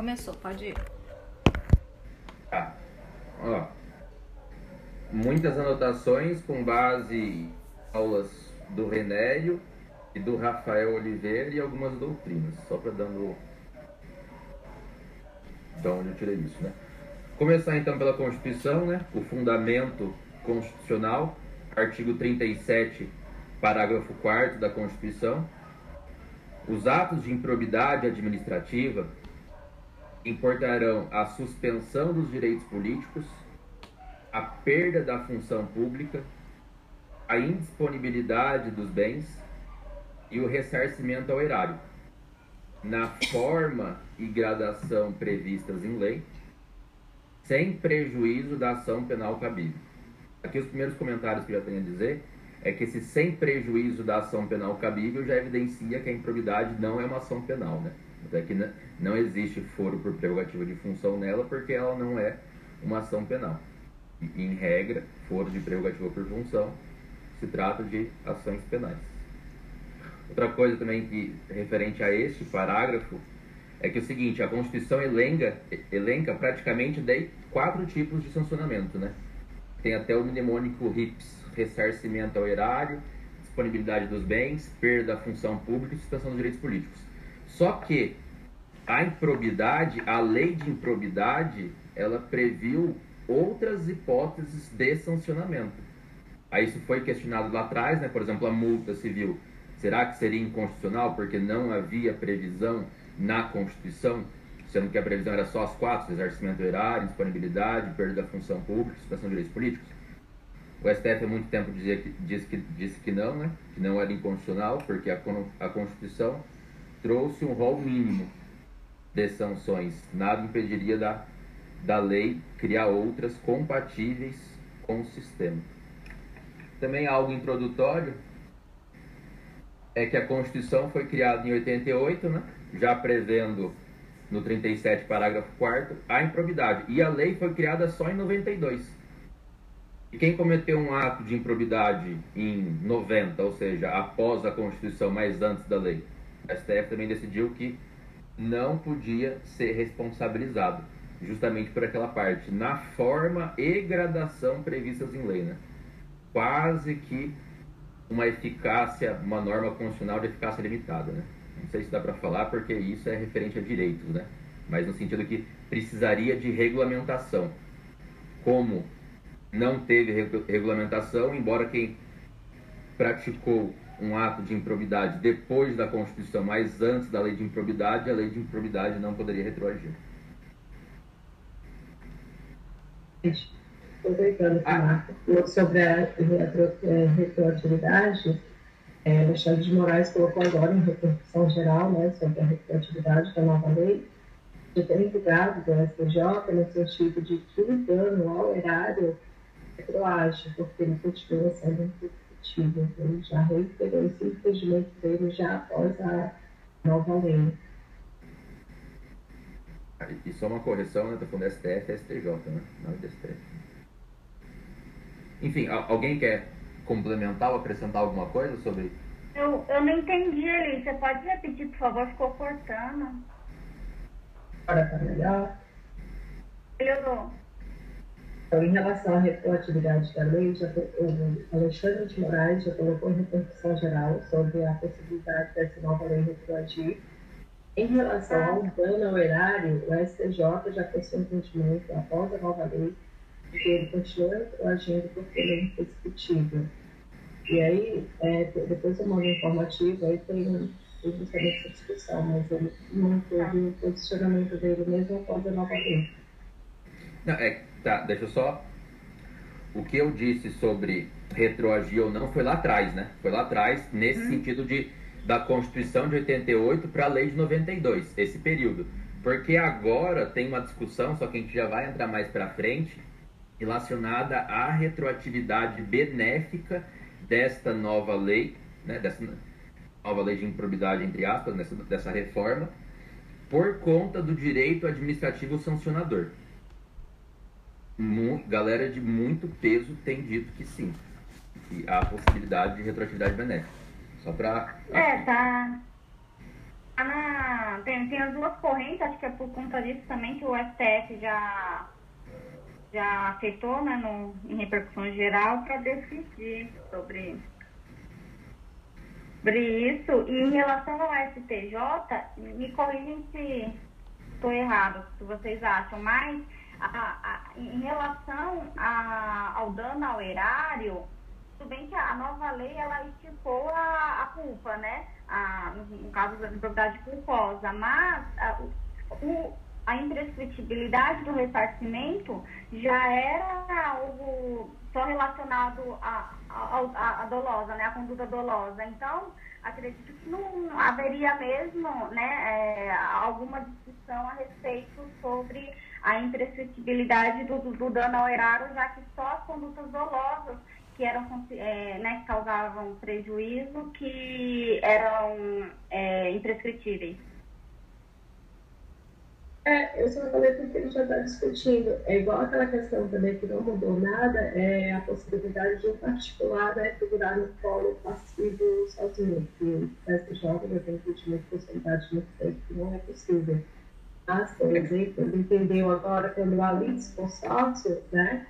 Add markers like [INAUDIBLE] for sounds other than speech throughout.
Começou, pode ir. Tá. Ó. Muitas anotações com base em aulas do Renério e do Rafael Oliveira e algumas doutrinas. Só para dando. De onde eu tirei isso, né? Começar então pela Constituição, né? O fundamento constitucional, artigo 37, parágrafo 4 da Constituição. Os atos de improbidade administrativa importarão a suspensão dos direitos políticos, a perda da função pública, a indisponibilidade dos bens e o ressarcimento ao erário, na forma e gradação previstas em lei, sem prejuízo da ação penal cabível. Aqui os primeiros comentários que eu já tenho a dizer é que esse sem prejuízo da ação penal cabível já evidencia que a improbidade não é uma ação penal, né? Até que não existe foro por prerrogativa de função nela porque ela não é uma ação penal. E, em regra, foro de prerrogativa por função se trata de ações penais. Outra coisa também que referente a este parágrafo é que é o seguinte, a Constituição elenca, elenca praticamente daí quatro tipos de sancionamento, né? Tem até o mnemônico RIPS, ressarcimento ao erário, disponibilidade dos bens, perda da função pública e suspensão dos direitos políticos. Só que a improbidade, a lei de improbidade, ela previu outras hipóteses de sancionamento. Aí isso foi questionado lá atrás, né? Por exemplo, a multa civil. Será que seria inconstitucional porque não havia previsão na Constituição, sendo que a previsão era só as quatro, exercimento erário, disponibilidade, perda da função pública, suspensão de direitos políticos? O STF há muito tempo dizia que, disse, que, disse que não, né? Que não era inconstitucional, porque a, a Constituição trouxe um rol mínimo de sanções. Nada impediria da, da lei criar outras compatíveis com o sistema. Também algo introdutório é que a Constituição foi criada em 88, né? já prevendo no 37, parágrafo 4 a improbidade. E a lei foi criada só em 92. E quem cometeu um ato de improbidade em 90, ou seja, após a Constituição, mas antes da lei, a STF também decidiu que não podia ser responsabilizado, justamente por aquela parte, na forma e gradação previstas em lei, né? Quase que uma eficácia, uma norma constitucional de eficácia limitada, né? Não sei se dá para falar porque isso é referente a direitos, né? Mas no sentido que precisaria de regulamentação. Como não teve regulamentação, embora quem praticou um ato de improbidade depois da Constituição, mas antes da lei de improbidade, a lei de improbidade não poderia retroagir. Aproveitando ah. sobre a é, retroatividade, é, Alexandre de Moraes colocou agora em repercussão geral né, sobre a retroatividade da nova lei, de ter ligado do STJ no sentido de que o dano ao erário retroage, porque ele continua sendo discutido. Ele já reiterou esse impedimento dele já após a nova lei. E só uma correção, né? Estou falando STF e STJ, né? Não do STF. Enfim, alguém quer complementar ou acrescentar alguma coisa sobre. Eu, eu não entendi ali. Você pode repetir, por favor? Ficou cortando. Agora tá melhor? Melhorou. Então, em relação à retroatividade da lei, já, o Alexandre de Moraes já colocou em repercussão geral sobre a possibilidade dessa nova lei retroagir. Em relação ao dano ao erário, o STJ já um entendimento após a nova lei de que ele continua retroagindo porque ele é indiscutível. E aí, é, depois eu mando informativo, aí tem justamente essa discussão, mas ele não teve o posicionamento dele mesmo após a nova lei. Não, é, Tá, deixa eu só. O que eu disse sobre retroagir ou não foi lá atrás, né? Foi lá atrás, nesse hum. sentido de da Constituição de 88 para a Lei de 92, esse período. Porque agora tem uma discussão, só que a gente já vai entrar mais para frente, relacionada à retroatividade benéfica desta nova lei, né, dessa nova lei de improbidade, entre aspas, nessa, dessa reforma, por conta do direito administrativo sancionador galera de muito peso tem dito que sim. Que há possibilidade de retroatividade benéfica. Só para. É, tá. na, tem, tem as duas correntes, acho que é por conta disso também que o STF já, já aceitou né, no, em repercussão geral para decidir sobre, sobre isso. E em relação ao STJ, me corrigem se estou errado, se vocês acham, mas a, a, em relação a, ao dano ao erário, tudo bem que a nova lei ela estipou a, a culpa, né? A, no, caso da propriedade culposa, mas a, o, a imprescritibilidade do ressarcimento já era algo só relacionado à a, a, a, dolosa, né? A conduta dolosa. Então, acredito que não haveria mesmo né, é, alguma discussão a respeito sobre a imprescritibilidade do, do, dano ao erário, já que só as condutas dolosas que eram é, né, que causavam prejuízo que eram é, imprescritíveis. É, eu só falei porque ele já está discutindo. É igual aquela questão também que não mudou nada, é a possibilidade de um particular né, figurar no polo passivo sozinho, que o STJ já tem uma possibilidade de que não é possível. Mas, por exemplo, ele entendeu agora quando a LIDS consórcio, né,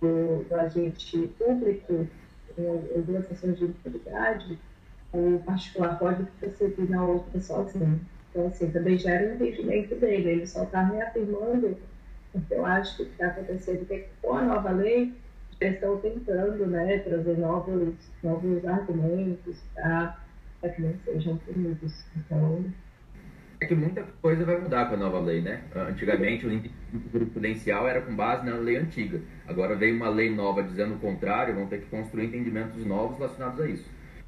do, do agente público em duas sessões de impunidade, o particular pode prosseguir na outra sozinho. Então, assim, também já era um entendimento dele, ele só está reafirmando, porque eu acho que o que está acontecendo é que com a nova lei, já estão tentando né, trazer novos, novos argumentos para que não sejam punidos. Então, é que muita coisa vai mudar com a nova lei, né? Antigamente o jurisprudencial era com base na lei antiga. Agora veio uma lei nova dizendo o contrário, vão ter que construir entendimentos novos relacionados a isso.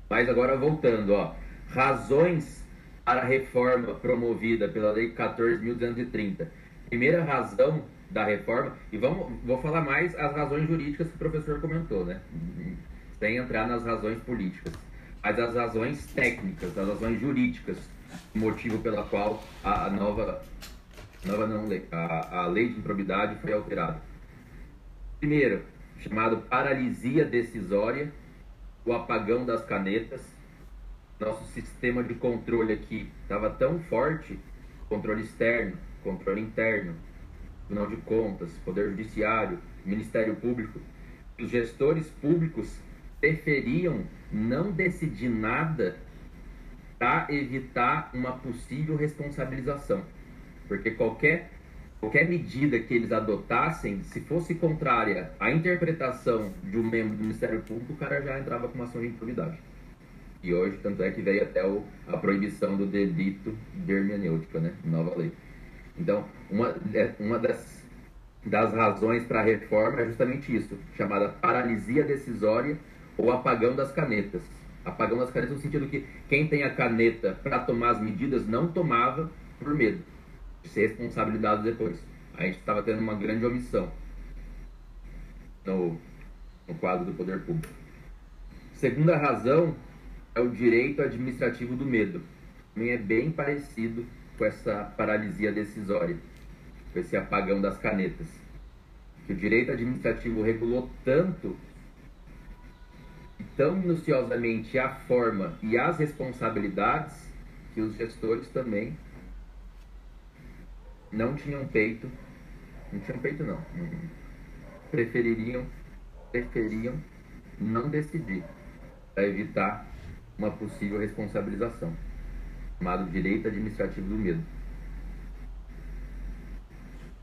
Mas agora voltando, ó, razões para a reforma promovida pela lei 14.230. Primeira razão da reforma, e vamos, vou falar mais as razões jurídicas que o professor comentou, né? Sem entrar nas razões políticas. Mas as razões técnicas, as razões jurídicas motivo pela qual a, a nova, nova não, a, a lei de improbidade foi alterada. Primeiro, chamado paralisia decisória, o apagão das canetas. Nosso sistema de controle aqui estava tão forte, controle externo, controle interno, Tribunal de Contas, Poder Judiciário, Ministério Público, que os gestores públicos preferiam não decidir nada para evitar uma possível responsabilização. Porque qualquer, qualquer medida que eles adotassem, se fosse contrária à interpretação de um membro do Ministério Público, o cara já entrava com uma ação de impunidade. E hoje, tanto é que veio até o, a proibição do delito de hermenêutica, né? Nova lei. Então, uma, é, uma das, das razões para a reforma é justamente isso, chamada paralisia decisória ou apagão das canetas Apagão das canetas no sentido que quem tem a caneta para tomar as medidas não tomava por medo de ser responsabilizado depois. A gente estava tendo uma grande omissão no, no quadro do poder público. Segunda razão é o direito administrativo do medo. Também é bem parecido com essa paralisia decisória, com esse apagão das canetas. Que o direito administrativo regulou tanto tão minuciosamente a forma e as responsabilidades que os gestores também não tinham peito, não tinham peito não, prefeririam, preferiam não decidir para evitar uma possível responsabilização, chamado direito administrativo do medo.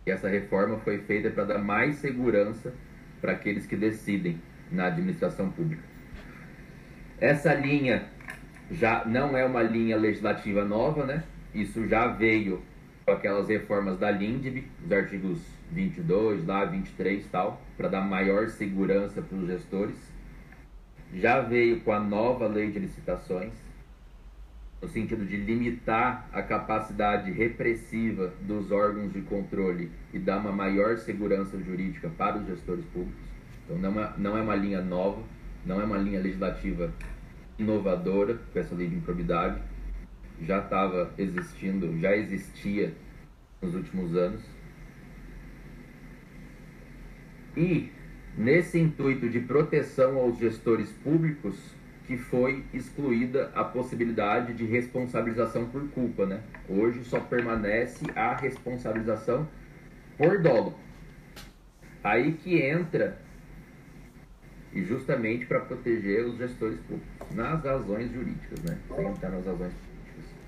E essa reforma foi feita para dar mais segurança para aqueles que decidem na administração pública. Essa linha já não é uma linha legislativa nova, né? Isso já veio com aquelas reformas da LINDB, os artigos 22, lá 23 e tal, para dar maior segurança para os gestores. Já veio com a nova lei de licitações, no sentido de limitar a capacidade repressiva dos órgãos de controle e dar uma maior segurança jurídica para os gestores públicos. Então não é, não é uma linha nova, não é uma linha legislativa inovadora com essa lei de improbidade. Já estava existindo, já existia nos últimos anos. E nesse intuito de proteção aos gestores públicos, que foi excluída a possibilidade de responsabilização por culpa, né? Hoje só permanece a responsabilização por dolo. Aí que entra e justamente para proteger os gestores públicos nas razões jurídicas, né? Sem entrar nas razões.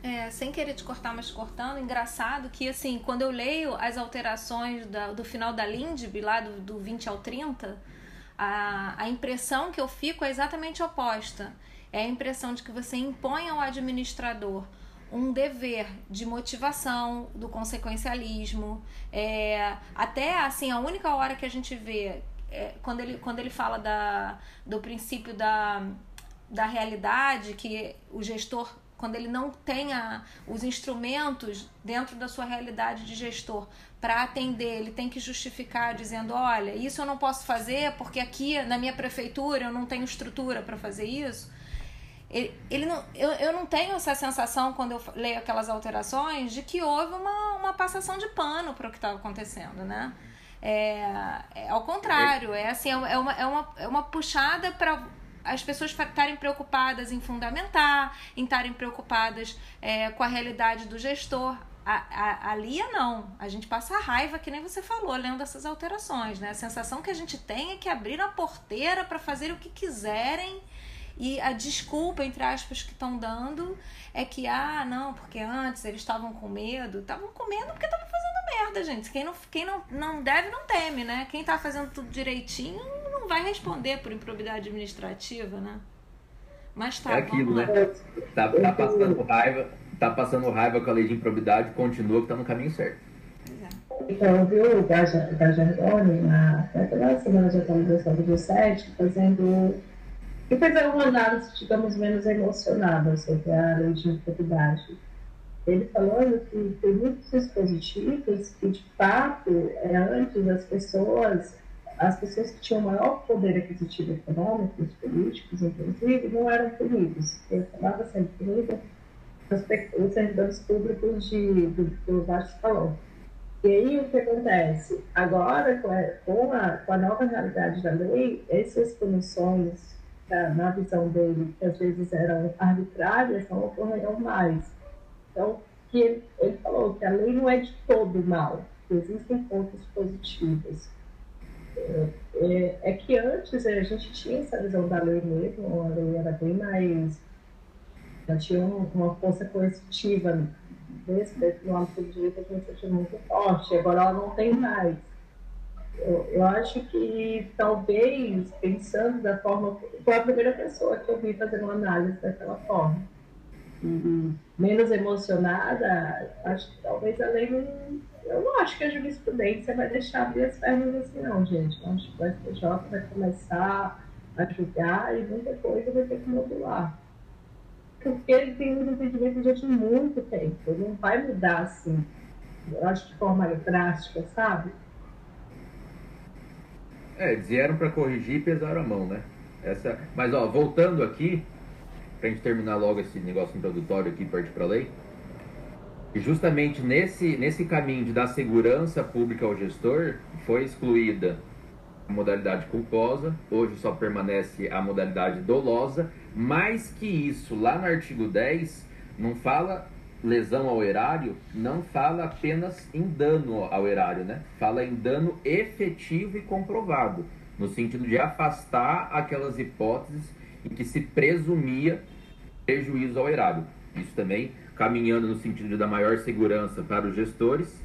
É, sem querer te cortar, mas cortando, engraçado que, assim, quando eu leio as alterações da, do final da LINDB, lá do, do 20 ao 30, a, a impressão que eu fico é exatamente oposta. É a impressão de que você impõe ao administrador um dever de motivação, do consequencialismo. É, até assim, a única hora que a gente vê, é, quando, ele, quando ele fala da, do princípio da, da realidade, que o gestor, quando ele não tenha os instrumentos dentro da sua realidade de gestor para atender, ele tem que justificar dizendo: olha, isso eu não posso fazer porque aqui na minha prefeitura eu não tenho estrutura para fazer isso ele, ele não, eu, eu não tenho essa sensação quando eu leio aquelas alterações de que houve uma, uma passação de pano para o que estava acontecendo, né? É, é, ao contrário, é assim, é uma, é uma, é uma puxada para as pessoas estarem preocupadas em fundamentar, em estarem preocupadas é, com a realidade do gestor. A, a, a Lia não, a gente passa a raiva, que nem você falou, lendo essas alterações, né? A sensação que a gente tem é que abriram a porteira para fazer o que quiserem e a desculpa, entre aspas, que estão dando é que, ah, não, porque antes eles estavam com medo. Estavam com medo porque estavam fazendo merda, gente. Quem, não, quem não, não deve, não teme, né? Quem tá fazendo tudo direitinho não vai responder por improbidade administrativa, né? Mas tá, é aquilo, né? Tá, tá, passando raiva, tá passando raiva com a lei de improbidade, continua que tá no caminho certo. É. Então, viu o Gajarone, na, na semana de atualização do 7, fazendo e fazer uma análise, digamos, menos emocionada sobre a lei de improbidade. Ele falando que tem muitos dispositivos que, de fato, é, antes as pessoas, as pessoas que tinham maior poder aquisitivo econômico, os políticos, inclusive, não eram punidos. Ele falava sempre punido os servidores públicos de, do, do baixo escalão. E aí o que acontece? Agora, com a, com a nova realidade da lei, essas punições na visão dele, que às vezes eram arbitrárias, não ocorrerão mais. Então, que ele, ele falou que a lei não é de todo mal, existem pontos positivos. É, é, é, que antes a gente tinha essa visão da lei mesmo, a lei era bem mais. Já tinha uma força coercitiva desse, desse no âmbito do direito administrativo muito forte, agora ela não tem mais. Eu, eu, acho que talvez, pensando da forma. Foi a primeira pessoa que eu vi fazendo uma análise daquela forma. E, menos emocionada, acho que talvez a lei não. Eu não acho que a jurisprudência vai deixar abrir as pernas assim, não, gente. Eu acho que o STJ vai começar a julgar e muita coisa vai ter que modular. Porque ele tem um entendimento já de muito tempo. Não vai mudar assim, eu acho de forma drástica, sabe? É, eles vieram para corrigir e pesaram a mão, né? Essa... Mas, ó, voltando aqui, para a gente terminar logo esse negócio introdutório aqui e partir para lei, justamente nesse, nesse caminho de dar segurança pública ao gestor, foi excluída a modalidade culposa, hoje só permanece a modalidade dolosa, mais que isso, lá no artigo 10, não fala lesão ao erário não fala apenas em dano ao erário, né? Fala em dano efetivo e comprovado, no sentido de afastar aquelas hipóteses em que se presumia prejuízo ao erário. Isso também caminhando no sentido dar maior segurança para os gestores.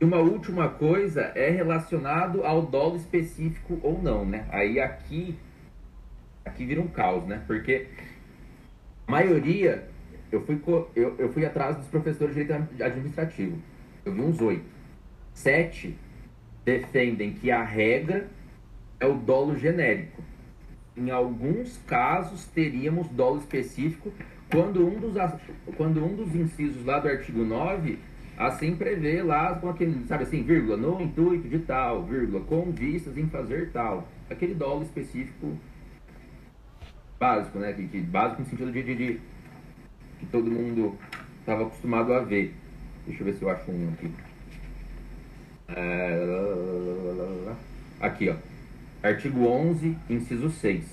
E uma última coisa é relacionado ao dolo específico ou não, né? Aí aqui aqui vira um caos, né? Porque a maioria eu fui, eu, eu fui atrás dos professores de direito administrativo. Eu vi uns oito. Sete defendem que a regra é o dolo genérico. Em alguns casos, teríamos dolo específico quando um dos, quando um dos incisos lá do artigo 9 assim prevê lá com aquele, sabe assim, vírgula, no intuito de tal, vírgula, com vistas em fazer tal. Aquele dolo específico básico, né? Que, que básico no sentido de, de, de que todo mundo estava acostumado a ver. Deixa eu ver se eu acho um aqui. É... Aqui, ó. Artigo 11, inciso 6.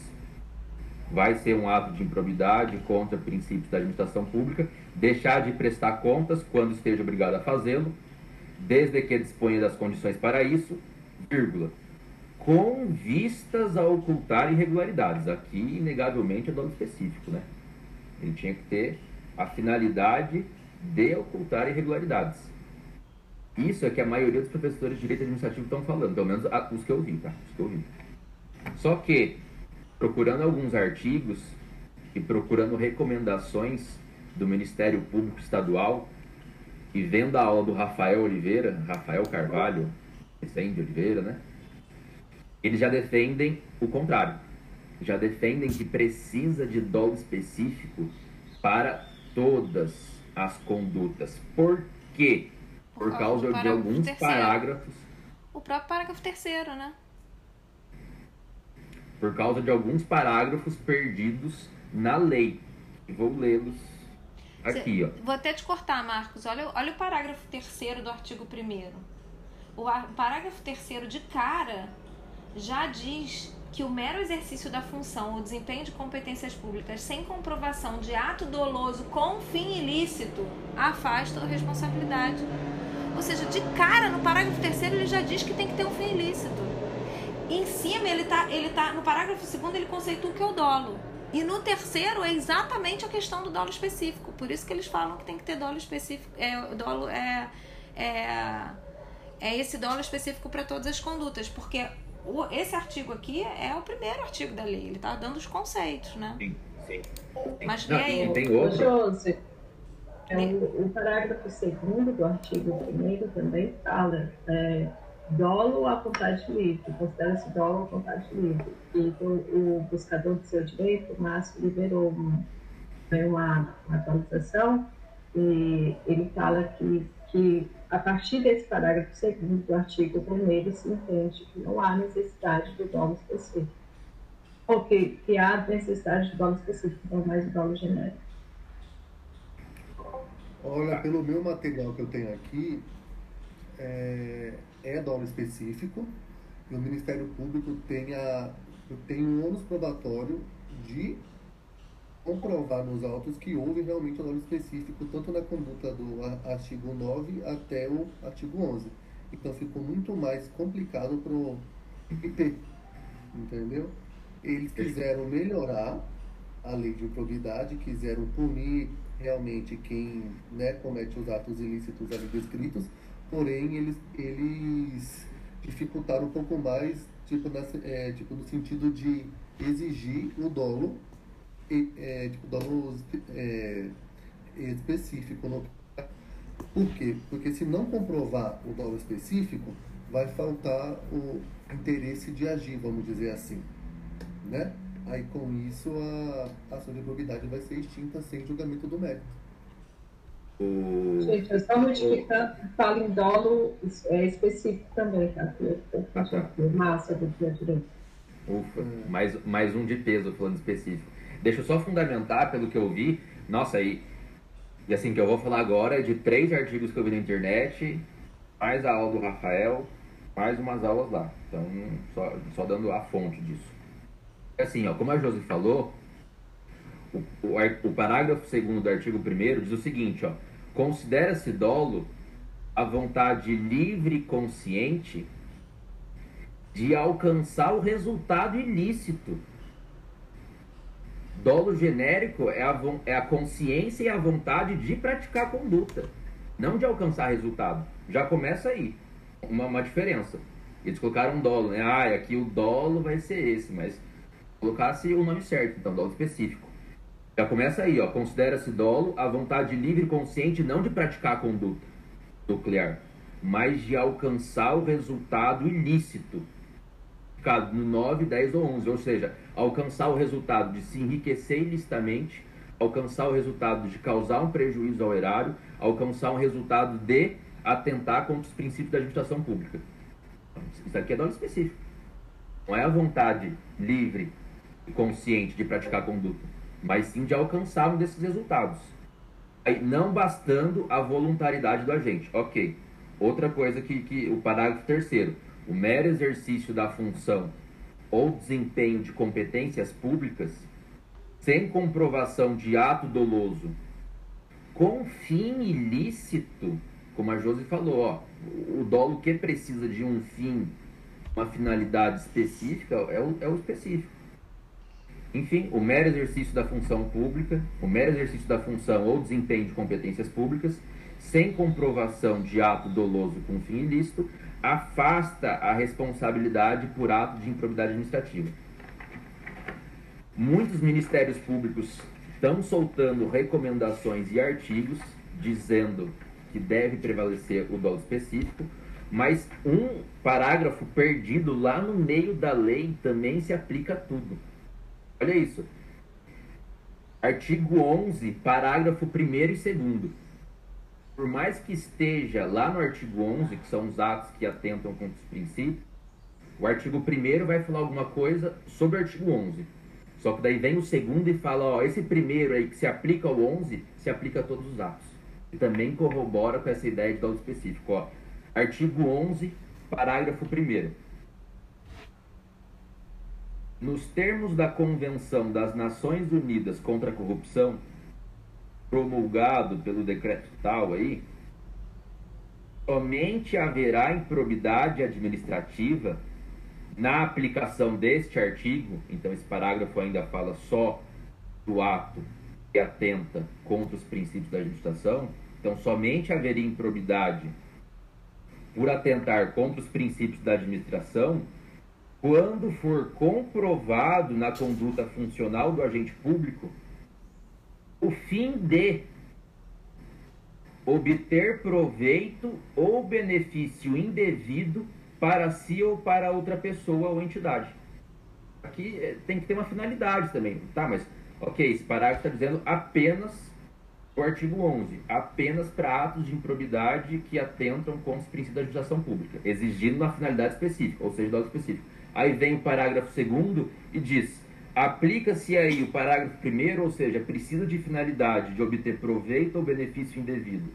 vai ser um ato de improbidade contra princípios da administração pública, deixar de prestar contas quando esteja obrigado a fazê-lo, desde que disponha das condições para isso, vírgula, com vistas a ocultar irregularidades. Aqui, inegavelmente, é dolo específico, né? Ele tinha que ter a finalidade de ocultar irregularidades. Isso é que a maioria dos professores de direito administrativo estão falando, pelo menos os que eu vi, tá? Os que eu vi. Só que, procurando alguns artigos e procurando recomendações do Ministério Público Estadual e vendo a aula do Rafael Oliveira, Rafael Carvalho, Vicente Oliveira, né? Eles já defendem o contrário. Já defendem que precisa de dolo específico para todas as condutas. Por quê? Por causa de alguns terceiro. parágrafos. O próprio parágrafo terceiro, né? Por causa de alguns parágrafos perdidos na lei. Vou lê-los aqui, ó. Vou até te cortar, Marcos. Olha, olha o parágrafo terceiro do artigo 1 O parágrafo terceiro de cara já diz que o mero exercício da função ou desempenho de competências públicas sem comprovação de ato doloso com fim ilícito afasta a responsabilidade. Ou seja, de cara, no parágrafo terceiro ele já diz que tem que ter um fim ilícito. Em cima, ele tá, ele tá no parágrafo segundo ele conceitua o que é o dolo. E no terceiro é exatamente a questão do dolo específico. Por isso que eles falam que tem que ter dolo específico. É, dolo é, é, é esse dolo específico para todas as condutas. Porque o, esse artigo aqui é o primeiro artigo da lei. Ele está dando os conceitos, né? Sim, sim. Mas Não, aí. Tem outro. É, o, o parágrafo segundo do artigo primeiro também fala é, dolo à vontade livre, considera-se dolo à vontade livre. E o, o buscador do seu direito, o Márcio, liberou uma, uma, uma atualização e ele fala que, que a partir desse parágrafo segundo do artigo 1 se entende que não há necessidade do dolo específico. Ou que, há necessidade de dolo específico, não mais o dolo genérico. Olha, pelo meu material que eu tenho aqui, é, é dolo específico e o Ministério Público tem, a, tem um ônus probatório de comprovar nos autos que houve realmente um dolo específico, tanto na conduta do artigo 9 até o artigo 11. Então ficou muito mais complicado para o IP, entendeu? Eles quiseram melhorar a lei de improbidade, quiseram punir realmente quem né, comete os atos ilícitos ali descritos, porém eles, eles dificultaram um pouco mais, tipo, nessa, é, tipo no sentido de exigir o dolo é, tipo, dolo é, específico. No... Por quê? Porque se não comprovar o dolo específico, vai faltar o interesse de agir, vamos dizer assim. Né? Aí com isso a ação de probidade vai ser extinta sem julgamento do mérito. Gente, é só modificar, fala em dolo é, específico também, tá? Ah, tá. Massa do direito. Ufa, mais, mais um de peso falando específico. Deixa eu só fundamentar pelo que eu vi. Nossa, e, e assim, que eu vou falar agora é de três artigos que eu vi na internet, mais a aula do Rafael, mais umas aulas lá. Então, só, só dando a fonte disso. Assim, ó, como a Josi falou, o, o, o parágrafo segundo do artigo 1 diz o seguinte, ó. Considera-se dolo a vontade livre e consciente de alcançar o resultado ilícito Dolo genérico é a, é a consciência e a vontade de praticar a conduta, não de alcançar resultado. Já começa aí uma, uma diferença. Eles colocaram um dolo, né? Ah, aqui o dolo vai ser esse, mas colocasse o nome certo, então dolo específico. Já começa aí, ó. Considera-se dolo a vontade livre e consciente não de praticar a conduta nuclear, mas de alcançar o resultado ilícito no 9, 10 ou 11, ou seja, alcançar o resultado de se enriquecer ilicitamente, alcançar o resultado de causar um prejuízo ao erário, alcançar um resultado de atentar contra os princípios da administração pública. Isso aqui é dano específico. Não é a vontade livre e consciente de praticar conduta, mas sim de alcançar um desses resultados. Aí, não bastando a voluntariedade do agente. Ok. Outra coisa que, que o parágrafo terceiro o mero exercício da função ou desempenho de competências públicas sem comprovação de ato doloso com fim ilícito, como a Josi falou, ó, o dolo que precisa de um fim, uma finalidade específica, é o, é o específico. Enfim, o mero exercício da função pública, o mero exercício da função ou desempenho de competências públicas, sem comprovação de ato doloso com fim ilícito, afasta a responsabilidade por ato de improbidade administrativa. Muitos ministérios públicos estão soltando recomendações e artigos dizendo que deve prevalecer o dolo específico, mas um parágrafo perdido lá no meio da lei também se aplica a tudo. Olha isso. Artigo 11, parágrafo 1 e 2. Por mais que esteja lá no artigo 11, que são os atos que atentam contra os princípios, o artigo 1 vai falar alguma coisa sobre o artigo 11 só que daí vem o segundo e fala, ó, esse primeiro aí que se aplica ao 11, se aplica a todos os atos. E também corrobora com essa ideia de dado específico, ó. Artigo 11, parágrafo 1 Nos termos da Convenção das Nações Unidas contra a Corrupção, promulgado pelo decreto tal aí, somente haverá improbidade administrativa na aplicação deste artigo, então esse parágrafo ainda fala só do ato que atenta contra os princípios da administração, então somente haveria improbidade por atentar contra os princípios da administração quando for comprovado na conduta funcional do agente público o fim de obter proveito ou benefício indevido para si ou para outra pessoa ou entidade. Aqui eh, tem que ter uma finalidade também, tá? Mas, ok, esse parágrafo está dizendo apenas o artigo 11, apenas para atos de improbidade que atentam contra os princípios da legislação pública, exigindo uma finalidade específica, ou seja, dado específico. Aí vem o parágrafo 2 e diz: aplica-se aí o parágrafo 1, ou seja, precisa de finalidade de obter proveito ou benefício indevido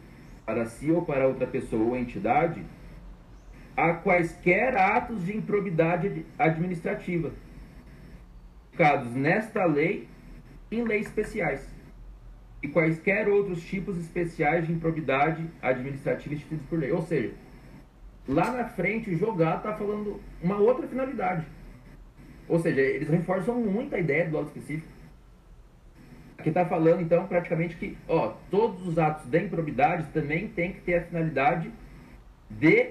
para si ou para outra pessoa ou entidade, a quaisquer atos de improbidade administrativa, indicados nesta lei em leis especiais, e quaisquer outros tipos especiais de improbidade administrativa instituídos por lei. Ou seja, lá na frente o jogado está falando uma outra finalidade. Ou seja, eles reforçam muito a ideia do auto específico. Aqui está falando, então, praticamente que ó, todos os atos de improbidade também têm que ter a finalidade de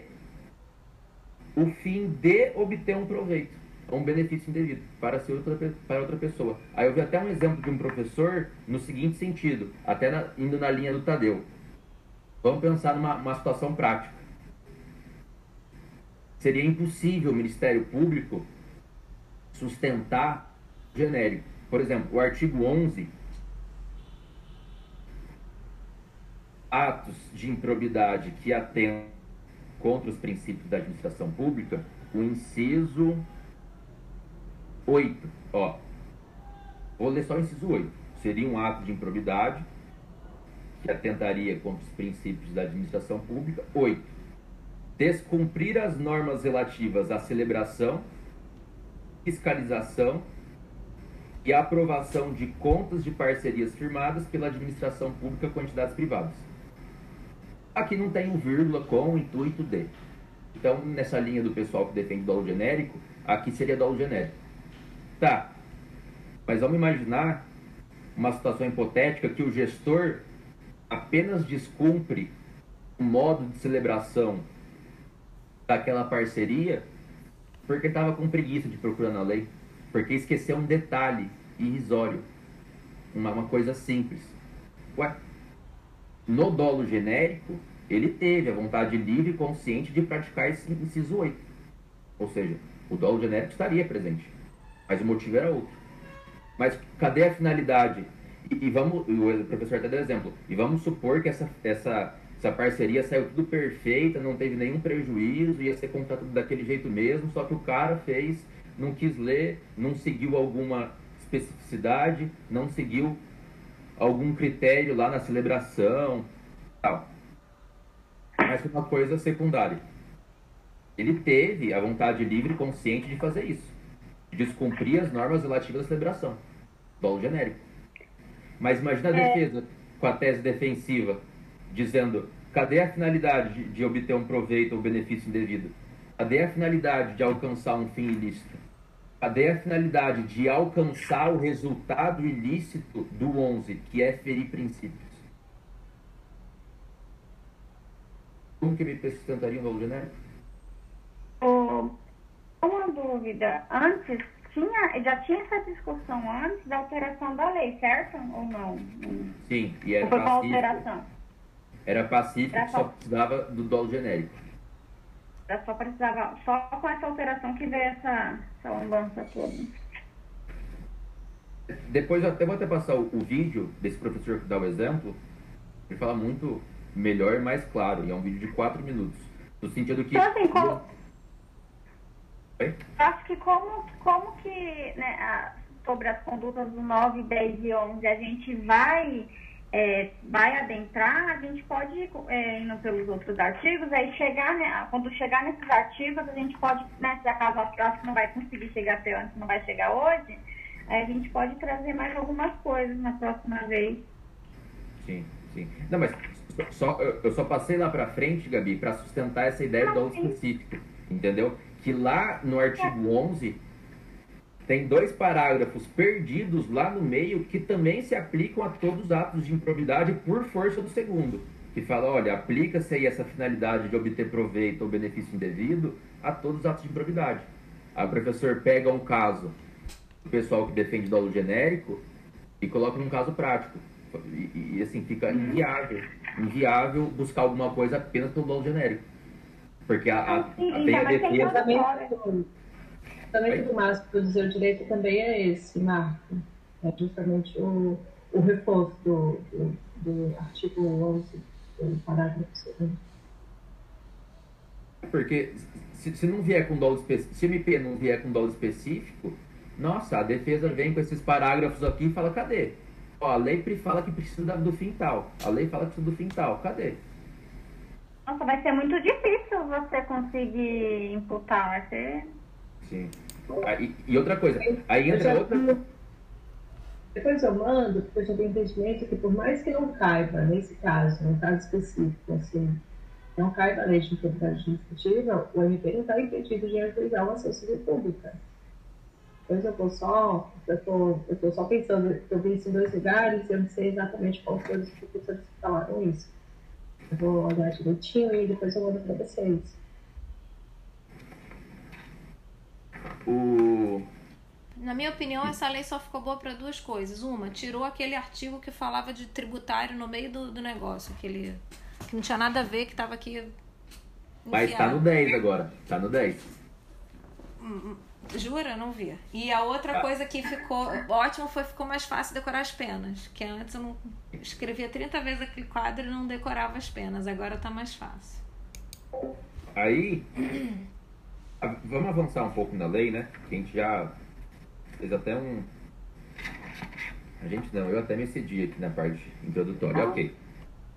o fim de obter um proveito, um benefício indevido para, ser outra, para outra pessoa. Aí eu vi até um exemplo de um professor no seguinte sentido, até na, indo na linha do Tadeu. Vamos pensar numa situação prática. Seria impossível o Ministério Público sustentar genérico. Por exemplo, o artigo 11 atos de improbidade que atentam contra os princípios da administração pública, o inciso 8. Ó, vou ler só o inciso 8. Seria um ato de improbidade que atentaria contra os princípios da administração pública. 8. Descumprir as normas relativas à celebração, fiscalização e aprovação de contas de parcerias firmadas pela administração pública com entidades privadas. Aqui não tem um vírgula com o intuito de. Então, nessa linha do pessoal que defende dolo genérico, aqui seria dolo genérico. Tá. Mas vamos imaginar uma situação hipotética que o gestor apenas descumpre o modo de celebração daquela parceria porque estava com preguiça de procurar na lei, porque esqueceu um detalhe irrisório, uma, uma coisa simples. Ué, no dolo genérico, ele teve a vontade livre e consciente de praticar esse inciso 8. Ou seja, o dolo genérico estaria presente, mas o motivo era outro. Mas cadê a finalidade? E, e vamos, o professor até deu exemplo, e vamos supor que essa, essa, essa parceria saiu tudo perfeita, não teve nenhum prejuízo, ia ser contratado daquele jeito mesmo, só que o cara fez, não quis ler, não seguiu alguma especificidade, não seguiu algum critério lá na celebração, tal. Mas uma coisa secundária. Ele teve a vontade livre e consciente de fazer isso, de descumprir as normas relativas à celebração. dolo genérico. Mas imagina a É. defesa com a tese defensiva, dizendo: cadê a finalidade de, de obter um proveito ou benefício indevido? Cadê a finalidade de alcançar um fim ilícito? Cadê a finalidade de alcançar o resultado ilícito do 11, que é ferir princípios? Como que me sustentaria um dolo genérico? Ô, Uma dúvida. Antes, tinha, já tinha essa discussão antes da alteração da lei, certo? Ou não? Sim, e era Ou foi com a alteração? Era pacífico, Era só só- precisava do dolo genérico. Eu só precisava, só com essa alteração que veio essa, essa lambança toda. Depois eu até vou até passar o, o vídeo desse professor que dá o exemplo. Ele fala muito melhor e mais claro. E é um vídeo de 4 minutos. No sentido que. Então, assim, como, Oi? eu acho que como, como que, né, a- sobre as condutas do 9, 10 e 11, a gente vai, é, vai adentrar, a gente pode, é, indo pelos outros artigos, aí chegar, né, quando chegar nesses artigos, a gente pode, né, se acaso acho que não vai conseguir chegar até antes, não vai chegar hoje, aí a gente pode trazer mais algumas coisas na próxima vez. Sim, sim. Não, mas só, eu só passei lá pra frente, Gabi, para sustentar essa ideia do dolo sim. específico. Entendeu? Que lá no artigo 11 tem dois parágrafos perdidos lá no meio que também se aplicam a todos os atos de improbidade por força do segundo. Que fala, olha, aplica-se aí essa finalidade de obter proveito ou benefício indevido a todos os atos de improbidade. Aí o professor pega um caso do pessoal que defende dolo genérico e coloca num caso prático. E, e, assim, fica inviável. Inviável buscar alguma coisa apenas pelo dolo genérico. Porque a, a, a, Sim, tem a ainda defesa. coisa- O Márcio o direito também é esse, Marco. É justamente o, o reforço do, do, do artigo 11, do parágrafo 2. Porque se, se não vier com dolo específico, se o MP não vier com dolo específico, nossa, a defesa vem com esses parágrafos aqui e fala, cadê? Ó, a lei pre- fala que precisa do fim tal. A lei fala que precisa do fim tal. Cadê? Nossa, vai ser muito difícil você conseguir imputar, vai ser... Sim. Aí, e outra coisa, aí entra outra. Depois eu mando, porque eu já tenho entendimento que por mais que não caiba, nesse caso, num caso específico, assim, não caiba a lei de improbidade administrativa, o MP não está impedido de ajuizar uma civil pública. Depois eu vou só, eu tô, eu tô só pensando, eu vi isso em dois lugares e eu não sei exatamente qual foi os professores que falaram isso. Eu vou olhar direitinho e depois eu mando para vocês. O, Na minha opinião, essa lei só ficou boa para duas coisas. Uma, tirou aquele artigo que falava de tributário no meio do, do negócio, aquele que não tinha nada a ver, que estava aqui. mas tá enfiado. no 10 agora. Tá no 10. Jura? Não vi. E a outra Ah. coisa que ficou ótimo foi ficou mais fácil decorar as penas. Que antes eu não escrevia 30 vezes aquele quadro e não decorava as penas. Agora tá mais fácil. Aí, vamos avançar um pouco na lei, né? Que a gente já fez até um. A gente não, eu até me excedi aqui na parte introdutória. Não. Ok.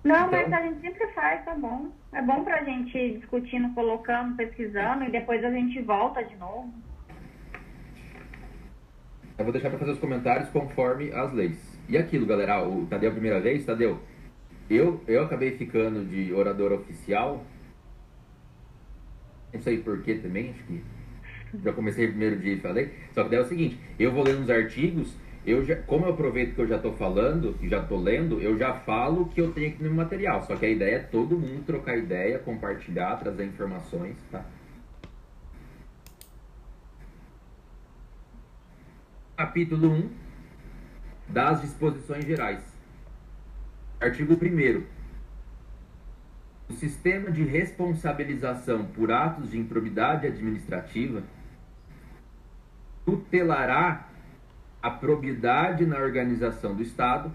Não, Então- mas a gente sempre faz, tá bom. É bom pra gente ir discutindo, colocando, pesquisando e depois a gente volta de novo. Eu vou deixar para fazer os comentários conforme as leis. E aquilo, galera, ah, o Tadeu a primeira vez, Tadeu, eu, eu acabei ficando de orador oficial. Não sei porquê também, acho que já comecei primeiro dia e falei. Só que daí é o seguinte, eu vou lendo os artigos, eu já, como eu aproveito que eu já estou falando e já estou lendo, eu já falo o que eu tenho aqui no meu material. Só que a ideia é todo mundo trocar ideia, compartilhar, trazer informações, tá? Capítulo 1 das disposições gerais. Artigo 1 O sistema de responsabilização por atos de improbidade administrativa tutelará a probidade na organização do Estado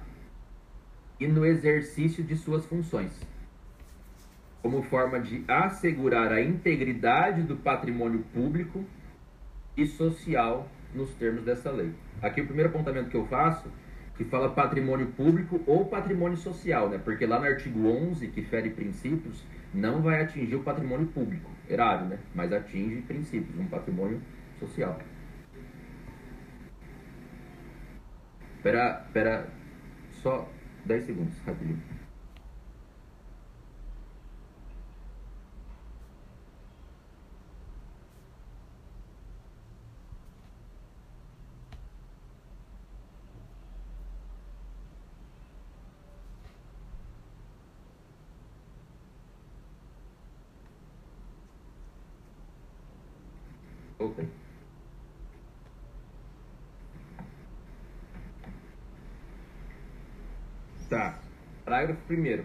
e no exercício de suas funções, como forma de assegurar a integridade do patrimônio público e social nos termos dessa lei. Aqui o primeiro apontamento que eu faço, que fala patrimônio público ou patrimônio social, né? Porque lá no artigo 11, que fere princípios, não vai atingir o patrimônio público, erário, né? Mas atinge princípios, um patrimônio social. Espera, espera só 10 segundos, rapidinho. Ok. Tá. Parágrafo 1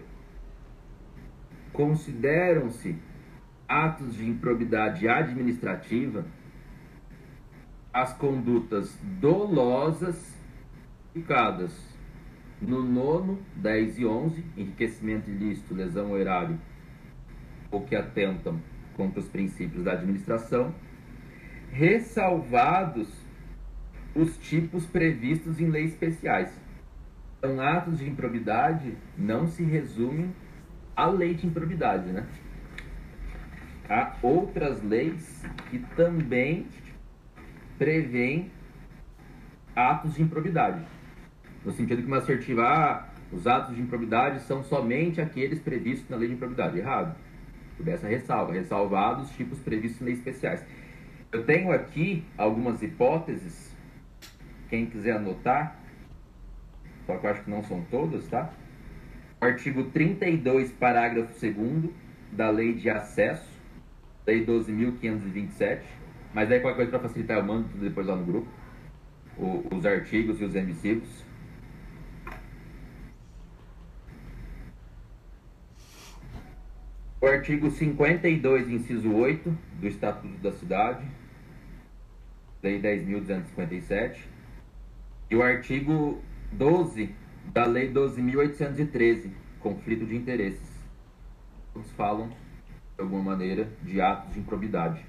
Consideram-se atos de improbidade administrativa as condutas dolosas indicadas no nono, 10 e 11, enriquecimento ilícito, lesão ao erário, ou que atentam contra os princípios da administração, ressalvados os tipos previstos em leis especiais. Então, atos de improbidade não se resumem à lei de improbidade, né? Há outras leis que também prevêem atos de improbidade. No sentido que uma assertiva, ah, os atos de improbidade são somente aqueles previstos na lei de improbidade. Errado. Por essa ressalva, ressalvados os tipos previstos em leis especiais. Eu tenho aqui algumas hipóteses, quem quiser anotar, só que eu acho que não são todas, tá? Artigo 32, parágrafo 2 da Lei de Acesso, Lei 12.527, mas daí qualquer coisa para facilitar eu mando tudo depois lá no grupo, o, os artigos e os emissivos. O artigo 52, inciso 8 do Estatuto da Cidade, Lei 10.257, e o artigo 12 da Lei 12.813, conflito de interesses. Todos falam, de alguma maneira, de atos de improbidade.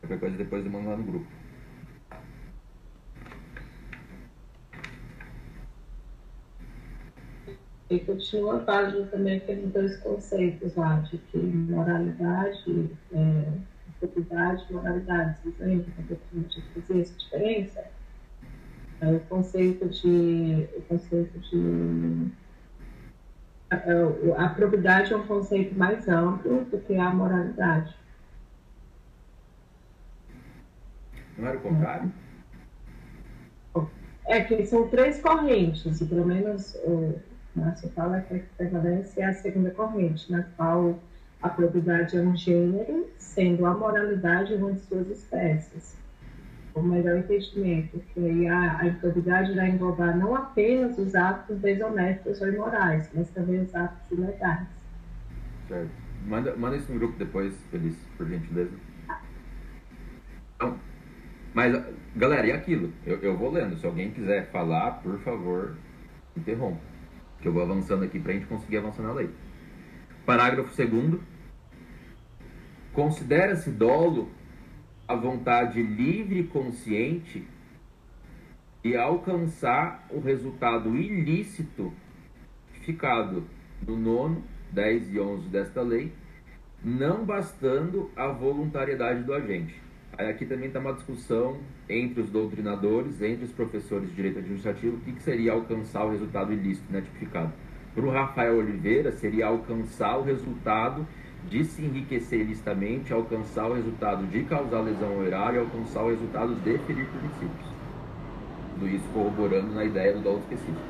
Qualquer coisa depois eu mando lá no grupo. E continua válido também aqueles dois conceitos lá, de que moralidade, é, improbidade moralidade. Vocês lembram que eu tinha fazer essa diferença? É, o conceito de. O conceito de a, a probidade é um conceito mais amplo do que a moralidade. Não era o contrário? É que são três correntes, e pelo menos o Márcio fala que a é a segunda corrente, na qual a probidade é um gênero, sendo a moralidade uma de suas espécies. O melhor entendimento, que aí a, a improbidade vai englobar não apenas os atos desonestos ou imorais, mas também os atos ilegais. Certo. Manda, manda isso no grupo depois, Feliz, por gentileza. Então, mas, galera, e aquilo? Eu, eu vou lendo. Se alguém quiser falar, por favor, interrompa. Que eu vou avançando aqui pra gente conseguir avançar na lei. Parágrafo 2 Considera-se dolo a vontade livre e consciente e alcançar o resultado ilícito ficado no nono, 10 e 11 desta lei, não bastando a voluntariedade do agente. Aí aqui também está uma discussão entre os doutrinadores, entre os professores de direito administrativo, o que, que seria alcançar o resultado ilícito, né, tipificado. Para o Rafael Oliveira, seria alcançar o resultado de se enriquecer ilicitamente, alcançar o resultado de causar lesão ao erário e alcançar o resultado de ferir princípios. Tudo isso corroborando na ideia do dolo específico.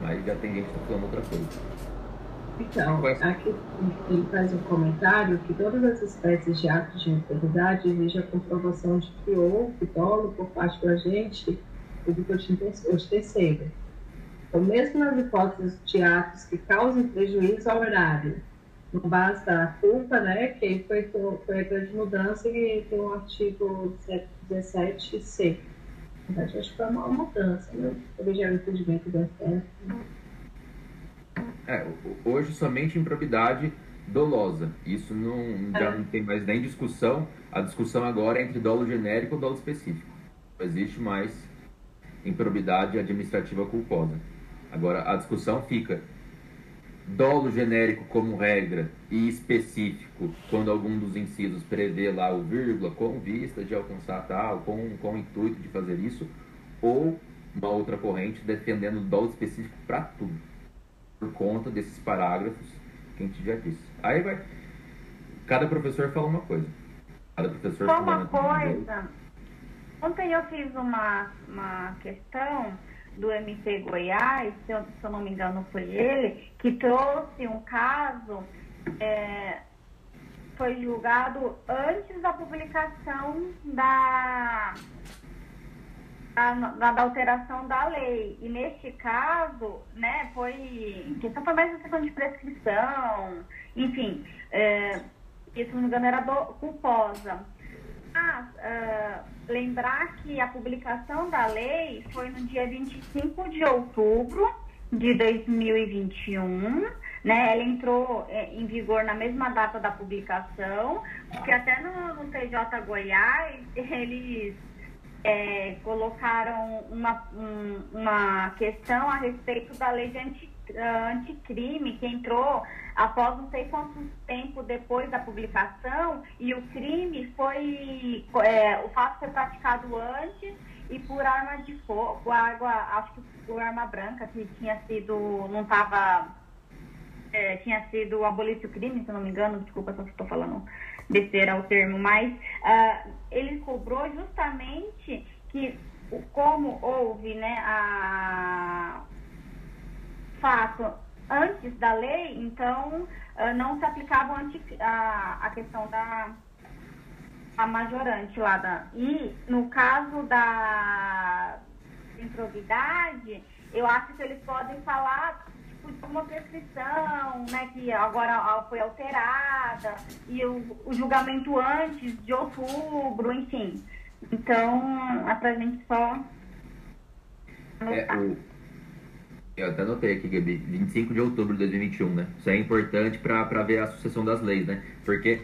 Mas já tem gente que está falando outra coisa. Então, aqui ele faz um comentário que todas as espécies de atos de integridade exigem a comprovação de que houve dolo por parte do agente ou de terceiro. Então, mesmo nas hipóteses de atos que causem prejuízo ao erário, não basta a culpa, né, que foi, foi a grande mudança e tem um artigo 17c. Na verdade, acho que foi uma mudança, né? Eu já o entendimento do STF. É, hoje somente improbidade dolosa. Isso não, já é. não tem mais nem discussão. A discussão agora é entre dolo genérico e dolo específico. Não existe mais improbidade administrativa culposa. Agora, a discussão fica dolo genérico como regra e específico quando algum dos incisos prevê lá o vírgula com vista de alcançar tal, com, com o intuito de fazer isso, ou uma outra corrente defendendo dolo específico para tudo, por conta desses parágrafos que a gente já disse. Aí vai. Cada professor fala uma coisa. Cada professor Só uma coisa. Ontem eu fiz uma, uma questão do MP Goiás, se eu, se eu não me engano foi ele, que trouxe um caso, é, foi julgado antes da publicação da, da, da, alteração da lei. E neste caso, né, foi. questão foi mais uma questão de prescrição, enfim, é, se não me engano era do, culposa. Lembrar que a publicação da lei foi no dia 25 de outubro de 2021, né? Ela entrou é, em vigor na mesma data da publicação, porque até no, no TJ Goiás eles é, colocaram uma, um, uma questão a respeito da lei de anti, anticrime que entrou após não sei quanto tempo depois da publicação e o crime foi é, o fato foi praticado antes e por arma de fogo, água, acho que por arma branca que tinha sido não estava é, tinha sido abolício crime, se não me engano, desculpa se eu estou falando besteira o termo, mas uh, ele cobrou justamente que como houve né, a fato antes da lei, então uh, não se aplicava a, a questão da a majorante lá da. E no caso da improbidade, eu acho que eles podem falar tipo, de uma prescrição, né, que agora foi alterada, e o, o julgamento antes de outubro, enfim. Então, é pra gente só. É, eu até anotei aqui, Gabi, 25 de outubro de 2021, né? Isso é importante para ver a sucessão das leis, né? Porque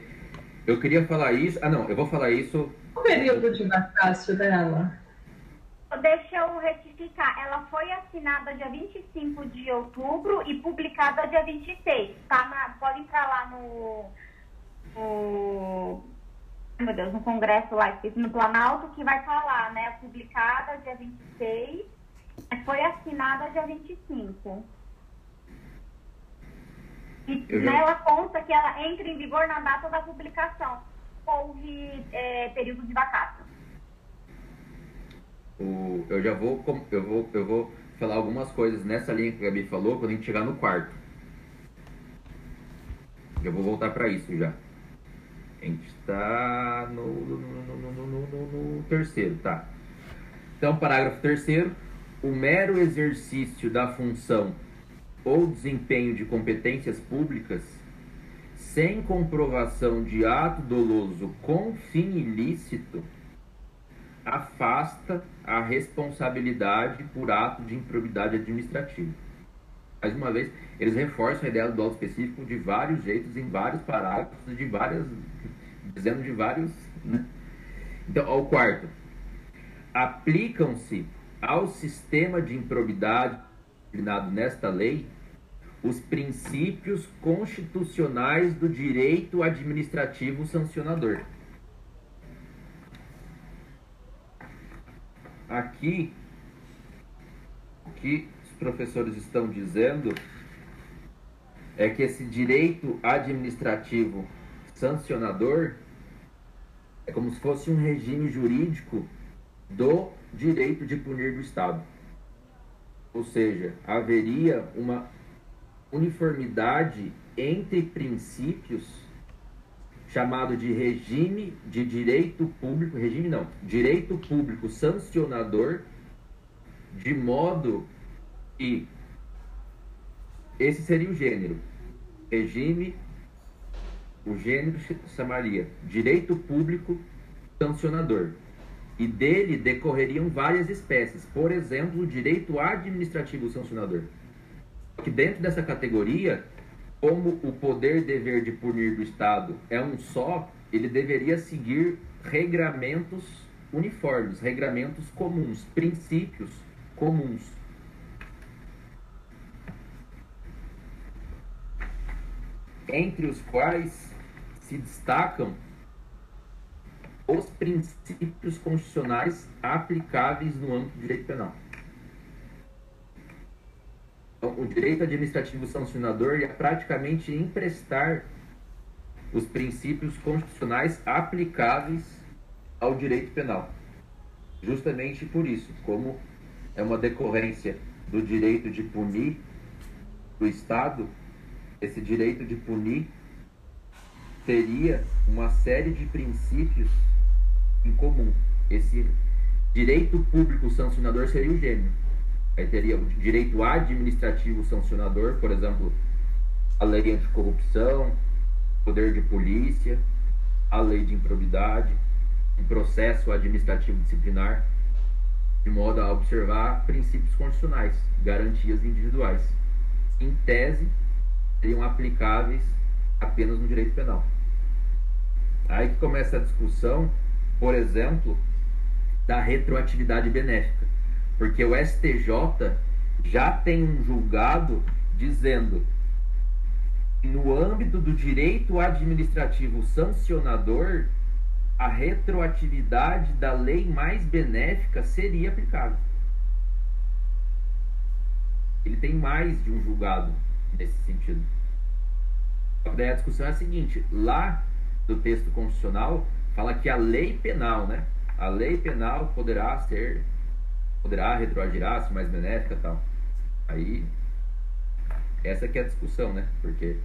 eu queria falar isso. Ah, não, eu vou falar isso. O período de vacácio dela? Deixa eu retificar. Ela foi assinada dia 25 de outubro e publicada dia 26. Tá na, pode entrar lá no, no. Meu Deus, no Congresso lá, no Planalto, que vai falar, né? Publicada dia 26 foi assinada dia 25. E já... nela consta que ela entra em vigor na data da publicação. Houve é, período de vacácio. O, eu já vou, eu vou, eu vou falar algumas coisas nessa linha que a Gabi falou quando a gente chegar no quarto. Eu vou voltar para isso já. A gente está no, no, no, no, terceiro, tá? Então, parágrafo terceiro o mero exercício da função ou desempenho de competências públicas sem comprovação de ato doloso com fim ilícito afasta a responsabilidade por ato de improbidade administrativa. Mais uma vez, eles reforçam a ideia do dolo específico de vários jeitos, em vários parágrafos, de várias, dizendo de vários. Né? Então, ao quarto, aplicam-se ao sistema de improbidade designado nesta lei os princípios constitucionais do direito administrativo sancionador. Aqui, o que os professores estão dizendo é que esse direito administrativo sancionador é como se fosse um regime jurídico do direito de punir do Estado. Ou seja, haveria uma uniformidade entre princípios chamado de regime de direito público, regime não, direito público sancionador, de modo que esse seria o gênero. Regime, o gênero chamaria direito público sancionador e dele decorreriam várias espécies, por exemplo, o direito administrativo sancionador. Que dentro dessa categoria, como o poder dever de punir do Estado é um só, ele deveria seguir regramentos uniformes, regramentos comuns, princípios comuns. Entre os quais se destacam os princípios constitucionais aplicáveis no âmbito do direito penal. Então, o direito administrativo sancionador é praticamente emprestar os princípios constitucionais aplicáveis ao direito penal. Justamente por isso, como é uma decorrência do direito de punir do Estado, esse direito de punir teria uma série de princípios em comum. Esse direito público sancionador seria o gênio. Aí teria o direito administrativo sancionador, por exemplo, a lei anticorrupção, poder de polícia, a lei de improbidade, um processo administrativo disciplinar, de modo a observar princípios constitucionais, garantias individuais. Em tese, seriam aplicáveis apenas no direito penal. Aí que começa a discussão, por exemplo, da retroatividade benéfica. Porque o STJ já tem um julgado dizendo que no âmbito do direito administrativo sancionador, a retroatividade da lei mais benéfica seria aplicável. Ele tem mais de um julgado nesse sentido. A discussão é a seguinte: lá do texto constitucional fala que a lei penal, né? A lei penal poderá ser, poderá retroagir, se mais benéfica tal. Aí, essa que é a discussão, né? Porque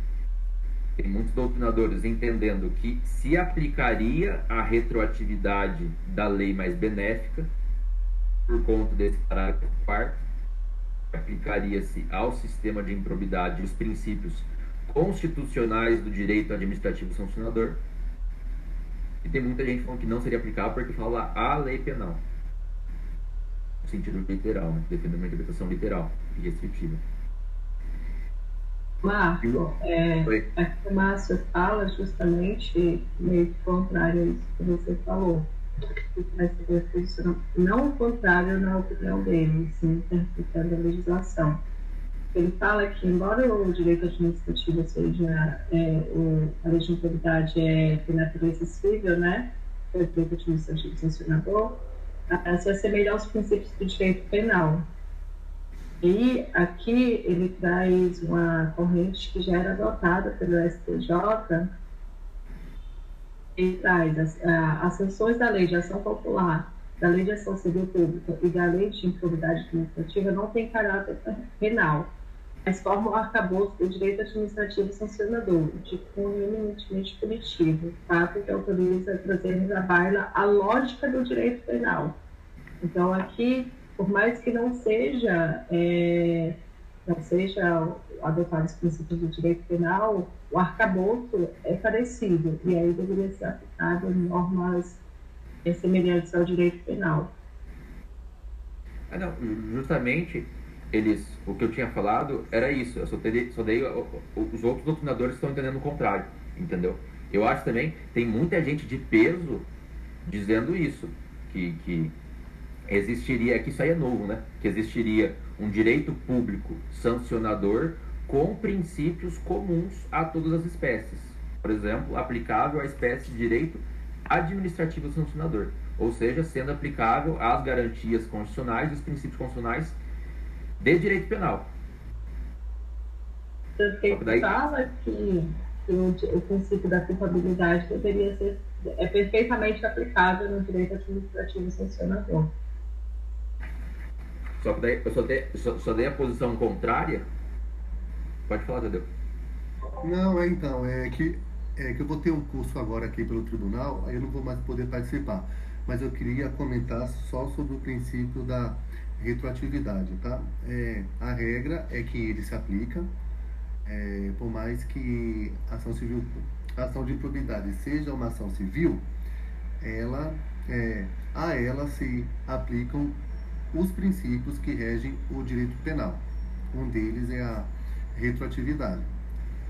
tem muitos doutrinadores entendendo que se aplicaria a retroatividade da lei mais benéfica, por conta desse parágrafo 4 aplicaria-se ao sistema de improbidade os princípios constitucionais do direito administrativo sancionador. E tem muita gente falando que não seria aplicável porque fala a lei penal. No sentido literal, né? defendendo uma interpretação literal e restritiva. Marco, é, aqui o Márcio fala justamente meio que contrário a isso que você falou. Não o contrário na opinião dele, sim interpretando a legislação. Ele fala que, embora o direito administrativo seja, é, o, a legitimidade é de natureza civil, né, o direito administrativo sancionador, se assemelha aos princípios do direito penal, e aqui ele traz uma corrente que já era adotada pelo STJ, ele traz as, as sanções da lei de ação popular, da lei de ação civil pública e da lei de improbidade administrativa não tem caráter penal, mas formam o arcabouço do direito administrativo sancionador, de cunho eminentemente punitivo, fato que autoriza trazer à baila a lógica do direito penal. Então, aqui por mais que não seja, é, não seja adotado os princípios do direito penal, o arcabouço é parecido e aí deveria ser aplicado normas é, semelhantes ao direito penal. Ah, não, justamente eles, o que eu tinha falado era isso. Eu só, teria, só dei os outros doutrinadores estão entendendo o contrário, entendeu? Eu acho também tem muita gente de peso dizendo isso, que, que existiria, que isso aí é novo, né? Que existiria um direito público sancionador com princípios comuns a todas as espécies. Por exemplo, aplicável à espécie de direito administrativo sancionador, ou seja, sendo aplicável às garantias constitucionais e os princípios constitucionais de direito penal. Você daí... fala que, que o, o, princípio da culpabilidade deveria ser é perfeitamente aplicável no direito administrativo sancionador. Só que daí eu só dei, só, só dei a posição contrária. Pode falar, Tadeu. Não, é então, é que, é que eu vou ter um curso agora aqui pelo tribunal, aí eu não vou mais poder participar. Mas eu queria comentar só sobre o princípio da retroatividade, tá? É, a regra é que ele se aplica, é, por mais que a ação civil, a ação de improbidade seja uma ação civil, ela, é, a ela se aplicam os princípios que regem o direito penal. Um deles é a retroatividade.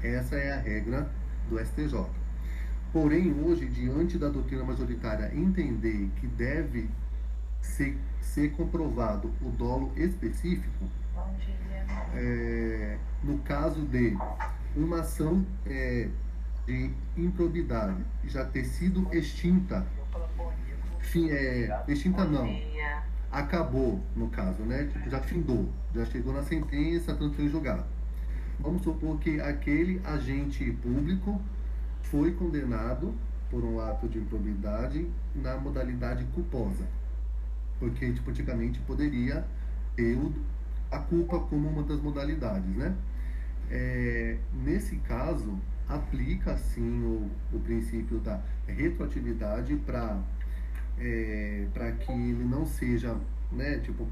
Essa é a regra do STJ. Porém, hoje, diante da doutrina majoritária entender que deve ser, comprovado o dolo específico, é, no caso de uma ação é, de improbidade já ter sido extinta, fim, é, extinta não, acabou, no caso, né? Tipo, já findou, já chegou na sentença, tanto foi julgado. Vamos supor que aquele agente público foi condenado por um ato de improbidade na modalidade culposa. Porque, tipo, antigamente poderia ter a culpa como uma das modalidades, né? É, nesse caso, aplica sim o, o princípio da retroatividade para é, para que ele não seja, né, tipo,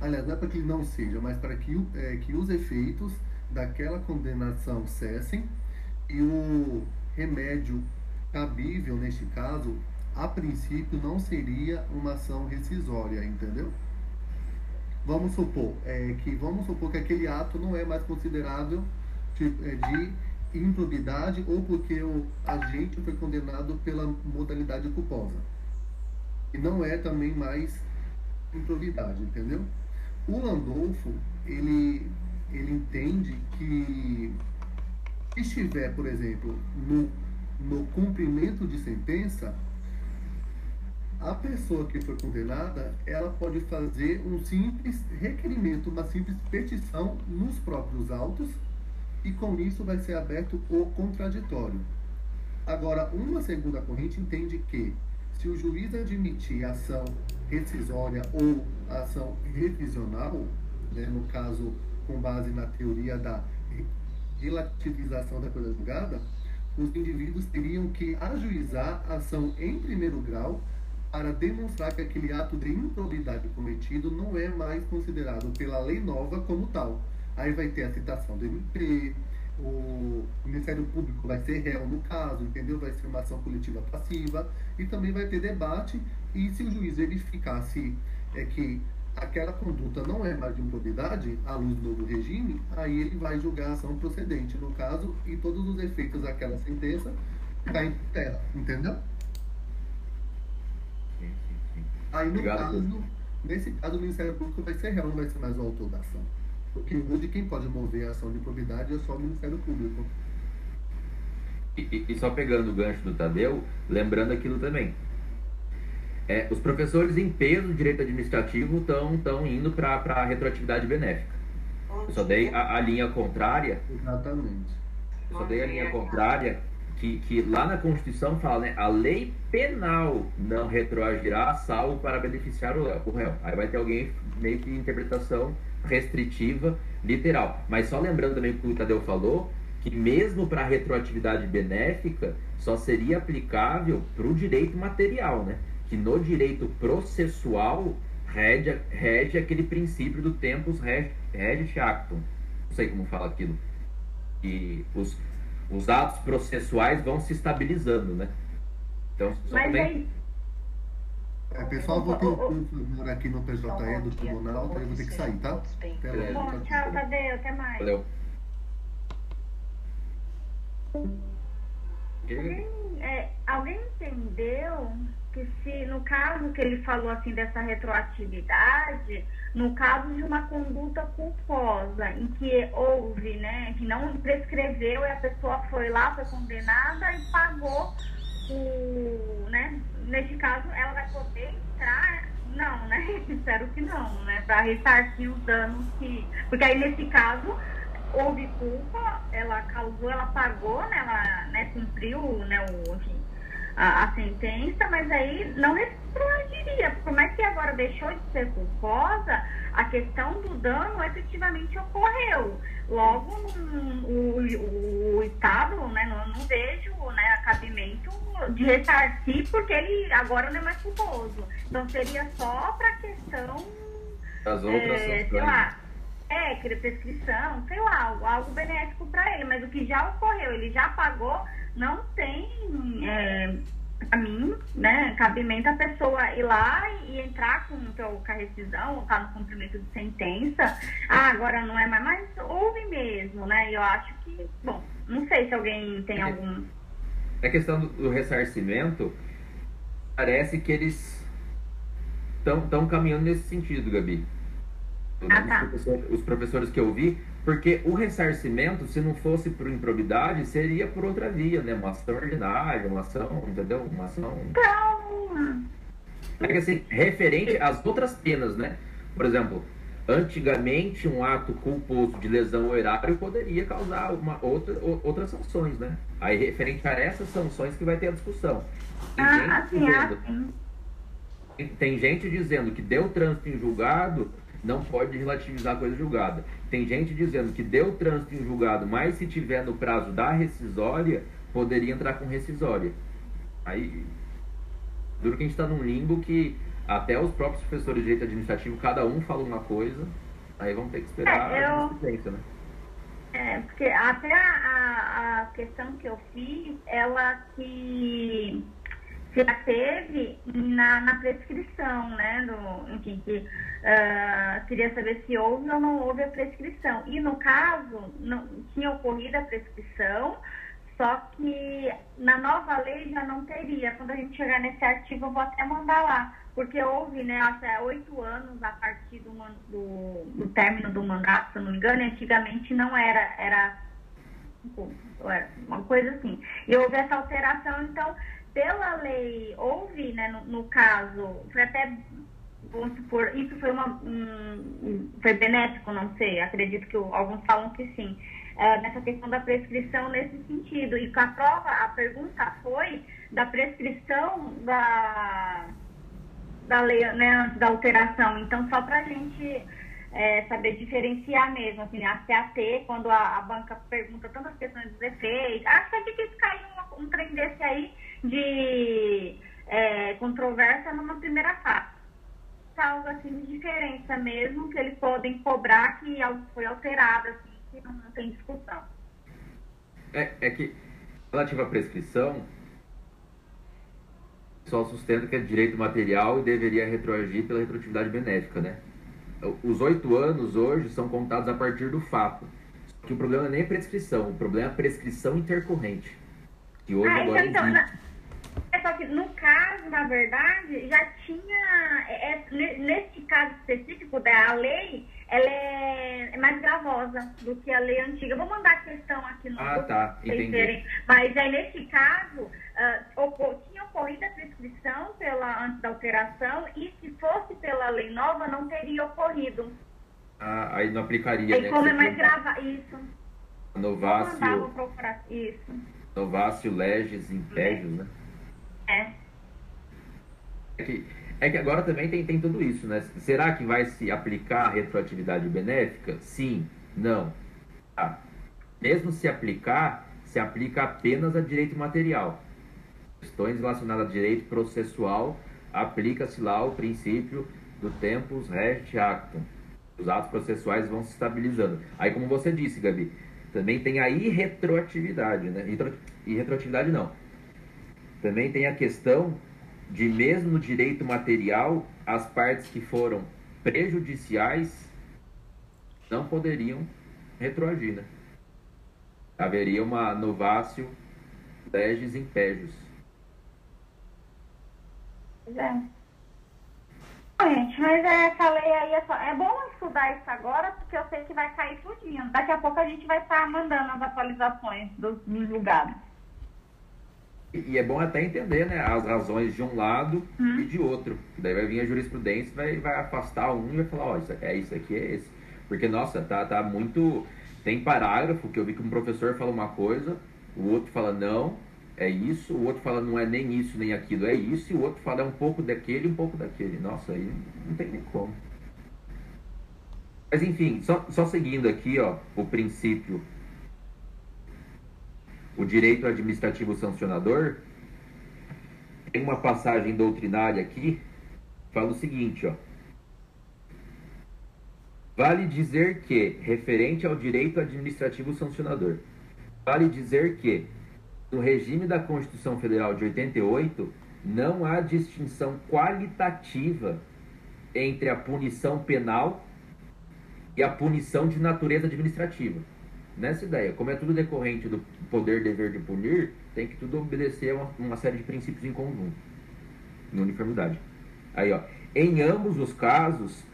aliás, não é para que ele não seja, mas para que, é, que os efeitos daquela condenação cessem e o remédio cabível neste caso, a princípio, não seria uma ação rescisória, entendeu? Vamos supor é, que vamos supor que aquele ato não é mais considerável de, é, de improbidade ou porque o agente foi condenado pela modalidade culposa. E não é também mais improbidade, entendeu? O Landolfo, ele, ele entende que estiver, por exemplo, no, no cumprimento de sentença, a pessoa que foi condenada, ela pode fazer um simples requerimento, uma simples petição nos próprios autos e com isso vai ser aberto o contraditório. Agora, uma segunda corrente entende que se o juiz admitir ação rescisória ou ação revisional, né, no caso com base na teoria da relativização da coisa julgada, os indivíduos teriam que ajuizar a ação em primeiro grau para demonstrar que aquele ato de improbidade cometido não é mais considerado pela lei nova como tal. Aí vai ter a citação do MP, o Ministério Público vai ser réu no caso, entendeu? Vai ser uma ação coletiva passiva e também vai ter debate e se o juiz verificar se é que aquela conduta não é mais de improbidade à luz do novo regime, aí ele vai julgar a ação procedente no caso e todos os efeitos daquela sentença caem por terra, entendeu? Aí no Obrigado, caso, nesse caso o Ministério Público vai ser réu, não vai ser mais o autor da ação. Porque hoje quem pode mover a ação de probidade é só o Ministério Público. E, e, só pegando o gancho do Tadeu, lembrando aquilo também. É, os professores em peso do direito administrativo estão indo para a retroatividade benéfica. Eu só dei a, a, linha contrária. Exatamente. Eu só dei a linha contrária que, que lá na Constituição fala, né? A lei penal não retroagirá salvo para beneficiar o, o réu. Aí vai ter alguém meio que interpretação restritiva, literal. Mas só lembrando também que o Tadeu falou, que mesmo para retroatividade benéfica, só seria aplicável para o direito material, né? Que no direito processual rege, rege aquele princípio do tempus regit actum. Não sei como fala aquilo. E os, os atos processuais vão se estabilizando, né? Então, só Mas tem... aí é, pessoal, vou ter um aqui no PJE do tribunal, daí eu vou ter que sair, tá? Até logo. Bom, tchau, Tadeu, até mais. Valeu. Alguém, é, alguém entendeu que se no caso que ele falou assim dessa retroatividade, no caso de uma conduta culposa em que houve, né, que não prescreveu e a pessoa foi lá, foi condenada e pagou o, né, nesse caso, ela vai poder entrar? Não, né? [LAUGHS] Espero que não, né? Para ressarcir os danos que. Porque aí, nesse caso, houve culpa, ela causou, ela pagou, né? Ela né, cumpriu né, o, enfim, a, a sentença, mas aí não retroagiria. Como é que agora deixou de ser culposa, a questão do dano efetivamente ocorreu. Logo, o, o, o Estado, né, não, não vejo né, cabimento de ressarcir, porque ele agora não é mais culposo. Então, seria só para a questão. As outras é, sei lá, é, prescrição, sei lá, algo benéfico para ele, mas o que já ocorreu, ele já pagou, não tem. É, para mim, né, cabimento a pessoa ir lá e entrar com, com a rescisão, ou tá no cumprimento de sentença. Ah, agora não é mais, mas houve mesmo, né? Eu acho que, bom, não sei se alguém tem é algum. A questão do, do ressarcimento, parece que eles estão caminhando nesse sentido, Gabi. Ah, tá. os, professores, os professores que eu vi, porque o ressarcimento, se não fosse por improbidade, seria por outra via, né? Uma ação ordinária, uma ação, entendeu? Uma ação. Então, É que, assim, referente às outras penas, né? Por exemplo, antigamente um ato culposo de lesão ao erário poderia causar uma outra, outras sanções, né? Aí referente a essas sanções que vai ter a discussão. Tem Ah, gente assim, dizendo- tem gente dizendo que deu trânsito em julgado, não pode relativizar a coisa julgada. Tem gente dizendo que deu trânsito em julgado, mas se tiver no prazo da rescisória, poderia entrar com rescisória. Aí, duro que a gente está num limbo que até os próprios professores de direito administrativo, cada um fala uma coisa, aí vão ter que esperar É, a eu- jurisprudência, né? É, porque até a, a, a questão que eu fiz, ela se, se ateve na, na prescrição, né? Do, enfim, que ah, queria saber se houve ou não houve a prescrição. E no caso, não, tinha ocorrido a prescrição, só que na nova lei já não teria. Quando a gente chegar nesse artigo, eu vou até mandar lá. Porque houve, né, até oito anos a partir do, do, do término do mandato, se eu não me engano, e antigamente não era, era uma coisa assim. E houve essa alteração, então, pela lei, houve, né, no, no caso, foi até, vamos supor, isso foi uma, um, foi benéfico, não sei, acredito que alguns falam que sim, eh, nessa questão da prescrição nesse sentido. E com a prova, a pergunta foi da prescrição da da lei, né, antes da alteração. Então, só para gente é, saber diferenciar mesmo, assim, a CAT, quando a, a banca pergunta tantas questões dos efeitos, acho que é difícil cair um, trem desse aí de é, controvérsia numa primeira fase. Algo assim de diferença mesmo, que eles podem cobrar que algo foi alterado, assim, que não, não tem discussão. É, é que, relativo à prescrição, só sustenta que é direito material e deveria retroagir pela retroatividade benéfica, né? Os oito anos hoje são contados a partir do fato. Que o problema não é nem a prescrição, o problema é a prescrição intercorrente. Que Ah, agora então, na- é só que no caso, na verdade, já tinha. é- é- ne- nesse caso específico da lei, ela é, é mais gravosa do que a lei antiga. Eu vou mandar a questão aqui no Ah, tá, entendi. Mas aí, nesse caso, ah, ocor- tinha ocorrido a prescrição pela, antes da alteração, e se fosse pela lei nova, não teria ocorrido. Ah, aí não aplicaria, Aí, né? como é mais grava isso. Novácio. Isso. Novácio, leges, impégios, né? É. É que, é que agora também tem, tem tudo isso, né? Será que vai se aplicar a retroatividade benéfica? Sim, não. Tá. Mesmo se aplicar, se aplica apenas a direito material. Questões relacionadas a direito processual, aplica-se lá o princípio do tempus rest actum. Os atos processuais vão se estabilizando. Aí, como você disse, Gabi, também tem a irretroatividade, né? Retro- Irretroatividade não. Também tem a questão de mesmo no direito material, as partes que foram prejudiciais não poderiam retroagir, né? Haveria uma novácio legis impégios. Pois é. Gente, mas essa lei aí é, só... é bom estudar isso agora, porque eu sei que vai cair tudinho. Daqui a pouco a gente vai estar mandando as atualizações dos, dos julgados. E e é bom até entender né, as razões de um lado Hum. e de outro. Daí vai vir a jurisprudência, vai, vai afastar um e vai falar, ó, isso é isso aqui, é esse. Porque, nossa, tá, tá muito. Tem parágrafo que eu vi que um professor fala uma coisa, o outro fala não, é isso, o outro fala não é nem isso nem aquilo, é isso, e o outro fala é um pouco daquele um pouco daquele. Nossa, aí não tem nem como. Mas enfim, só, só seguindo aqui, ó, o princípio o direito administrativo sancionador, tem uma passagem doutrinária aqui, fala o seguinte, ó. Vale dizer que, referente ao direito administrativo sancionador, vale dizer que, no regime da Constituição Federal de 88, não há distinção qualitativa entre a punição penal e a punição de natureza administrativa nessa ideia. Como é tudo decorrente do poder dever de punir, tem que tudo obedecer a uma, uma série de princípios em conjunto, em uniformidade. Aí, ó, em ambos os casos,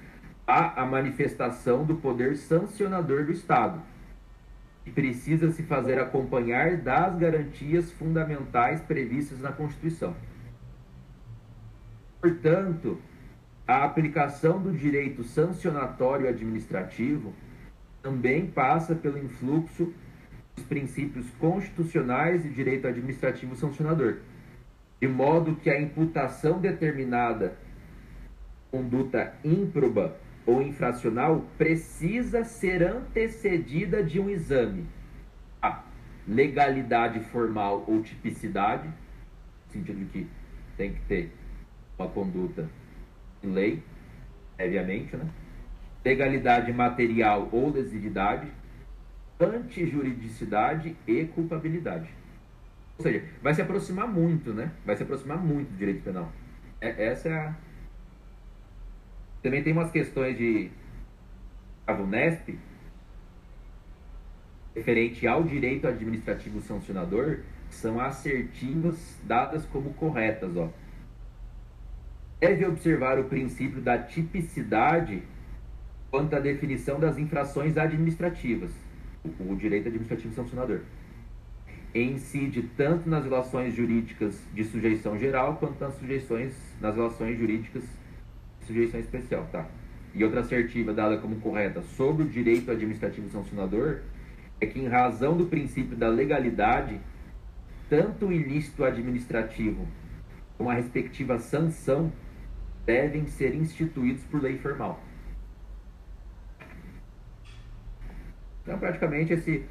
há a manifestação do poder sancionador do Estado, precisa se fazer acompanhar das garantias fundamentais previstas na Constituição. Portanto, a aplicação do direito sancionatório administrativo também passa pelo influxo dos princípios constitucionais e direito administrativo sancionador, de modo que a imputação determinada conduta ímproba ou infracional precisa ser antecedida de um exame. A legalidade formal ou tipicidade, no sentido de que tem que ter uma conduta em lei, previamente, né? legalidade material ou lesividade, antijuridicidade e culpabilidade. Ou seja, vai se aproximar muito, né? Vai se aproximar muito do direito penal. É, essa é a. Também tem umas questões de a VUNESP referente ao direito administrativo sancionador são assertivas dadas como corretas, ó. Deve observar o princípio da tipicidade quanto à definição das infrações administrativas, o direito administrativo sancionador. Incide tanto nas relações jurídicas de sujeição geral quanto nas sujeições nas relações jurídicas sujeição especial, tá? E outra assertiva dada como correta sobre o direito administrativo sancionador é que em razão do princípio da legalidade, tanto o ilícito administrativo como a respectiva sanção devem ser instituídos por lei formal. Então, praticamente, esse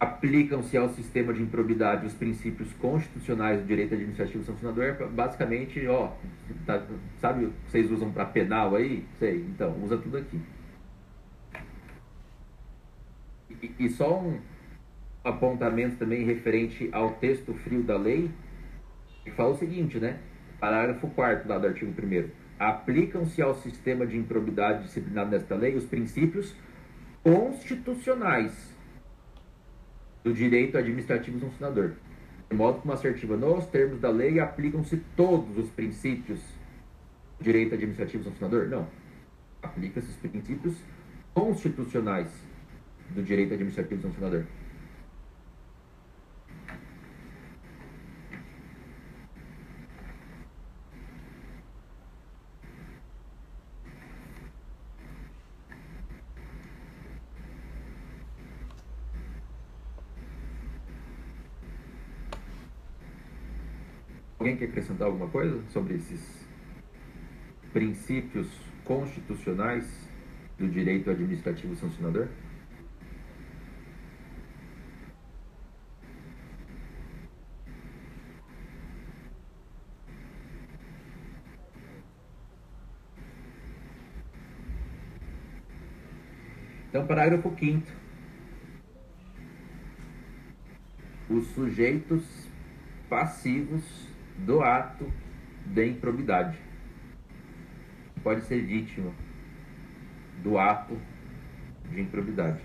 aplicam-se ao sistema de improbidade os princípios constitucionais do direito administrativo sancionador, basicamente, ó, tá, sabe, vocês usam para penal aí? Sei, então, usa tudo aqui. E, e só um apontamento também referente ao texto frio da lei, que fala o seguinte, né? Parágrafo 4 lá do artigo 1 Aplicam-se ao sistema de improbidade disciplinado nesta lei os princípios constitucionais do direito administrativo sancionador. De modo como assertiva, nos termos da lei, aplicam-se todos os princípios do direito administrativo sancionador? Não. Aplicam-se os princípios constitucionais do direito administrativo sancionador. Alguém quer acrescentar alguma coisa sobre esses princípios constitucionais do direito administrativo sancionador? Então, parágrafo 5 Os sujeitos passivos do ato de improbidade. Pode ser vítima do ato de improbidade.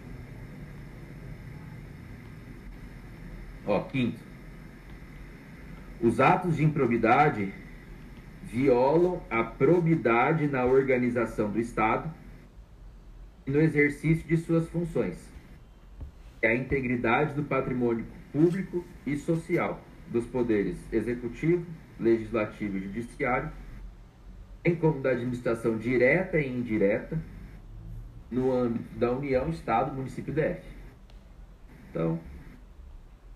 Ó, quinto. Os atos de improbidade violam a probidade na organização do Estado e no exercício de suas funções, é a integridade do patrimônio público e social dos poderes executivo, legislativo e judiciário, bem como da administração direta e indireta, no âmbito da União, Estado, Município e DF. Então,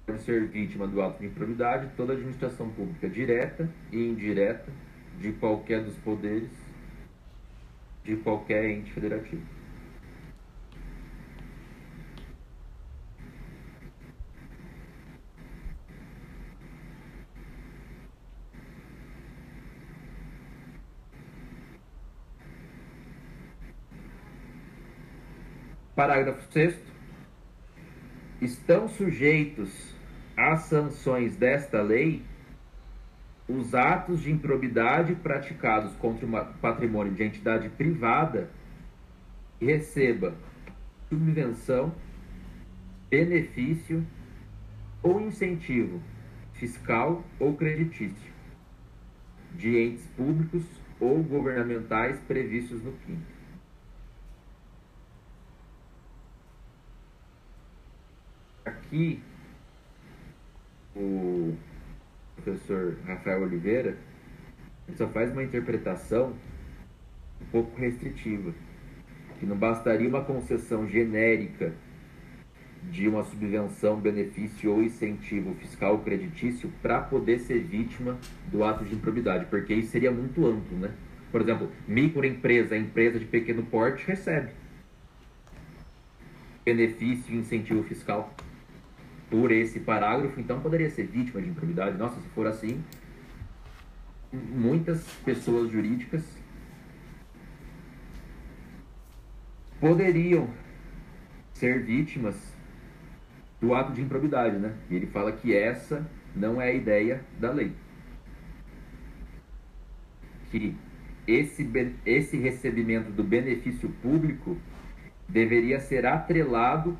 pode ser vítima do ato de improbidade toda administração pública direta e indireta de qualquer dos poderes de qualquer ente federativo. Parágrafo 6 Estão sujeitos às sanções desta lei os atos de improbidade praticados contra o patrimônio de entidade privada que receba subvenção, benefício ou incentivo fiscal ou creditício de entes públicos ou governamentais previstos no quinto. Aqui o professor Rafael Oliveira só faz uma interpretação um pouco restritiva, que não bastaria uma concessão genérica de uma subvenção, benefício ou incentivo fiscal ou creditício para poder ser vítima do ato de improbidade, porque isso seria muito amplo, né? Por exemplo, microempresa, empresa de pequeno porte recebe benefício e incentivo fiscal por esse parágrafo, então poderia ser vítima de improbidade. Nossa, se for assim, muitas pessoas jurídicas poderiam ser vítimas do ato de improbidade, né? E ele fala que essa não é a ideia da lei. Que esse, esse recebimento do benefício público deveria ser atrelado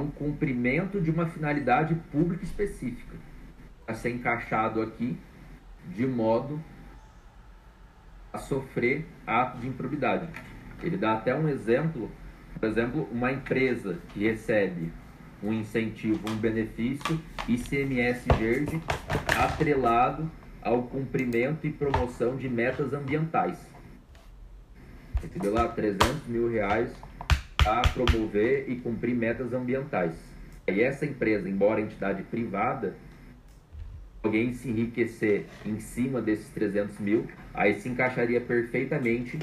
um cumprimento de uma finalidade pública específica, a ser encaixado aqui de modo a sofrer ato de improbidade. Ele dá até um exemplo, por exemplo, uma empresa que recebe um incentivo, um benefício ICMS verde atrelado ao cumprimento e promoção de metas ambientais. Recebeu lá 300 mil reais a promover e cumprir metas ambientais. E essa empresa, embora entidade privada, alguém se enriquecer em cima desses 300 mil, aí se encaixaria perfeitamente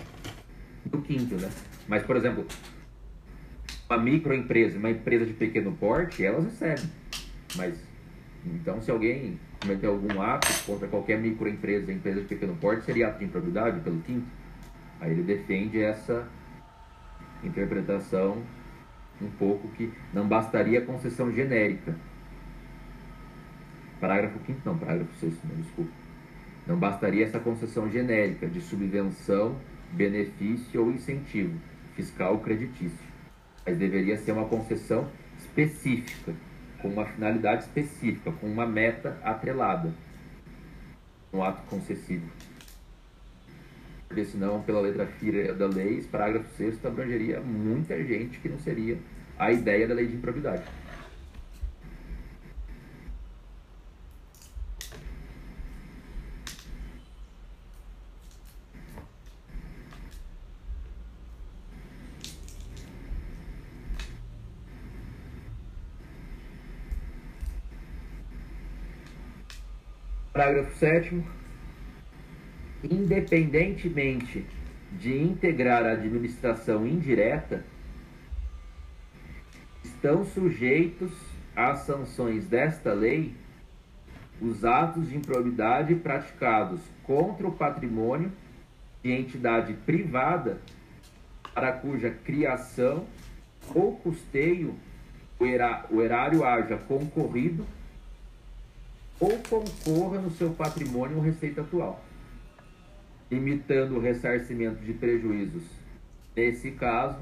no quinto, né? Mas, por exemplo, uma microempresa, uma empresa de pequeno porte, elas recebem. Mas, então, se alguém cometer algum ato contra qualquer microempresa, empresa de pequeno porte, seria ato de improbidade pelo quinto. Aí ele defende essa interpretação um pouco que não bastaria concessão genérica. Parágrafo 5 não, parágrafo 6, não, desculpa. Não bastaria essa concessão genérica de subvenção, benefício ou incentivo fiscal ou creditício mas deveria ser uma concessão específica, com uma finalidade específica, com uma meta atrelada no ato concessivo. Porque senão, pela letra fira da lei, esse parágrafo 6 abrangeria muita gente que não seria a ideia da lei de improbidade. Parágrafo 7 Independentemente de integrar a administração indireta, estão sujeitos às sanções desta lei os atos de improbidade praticados contra o patrimônio de entidade privada para cuja criação ou custeio o erário haja concorrido ou concorra no seu patrimônio ou receita atual, limitando o ressarcimento de prejuízos. Nesse caso,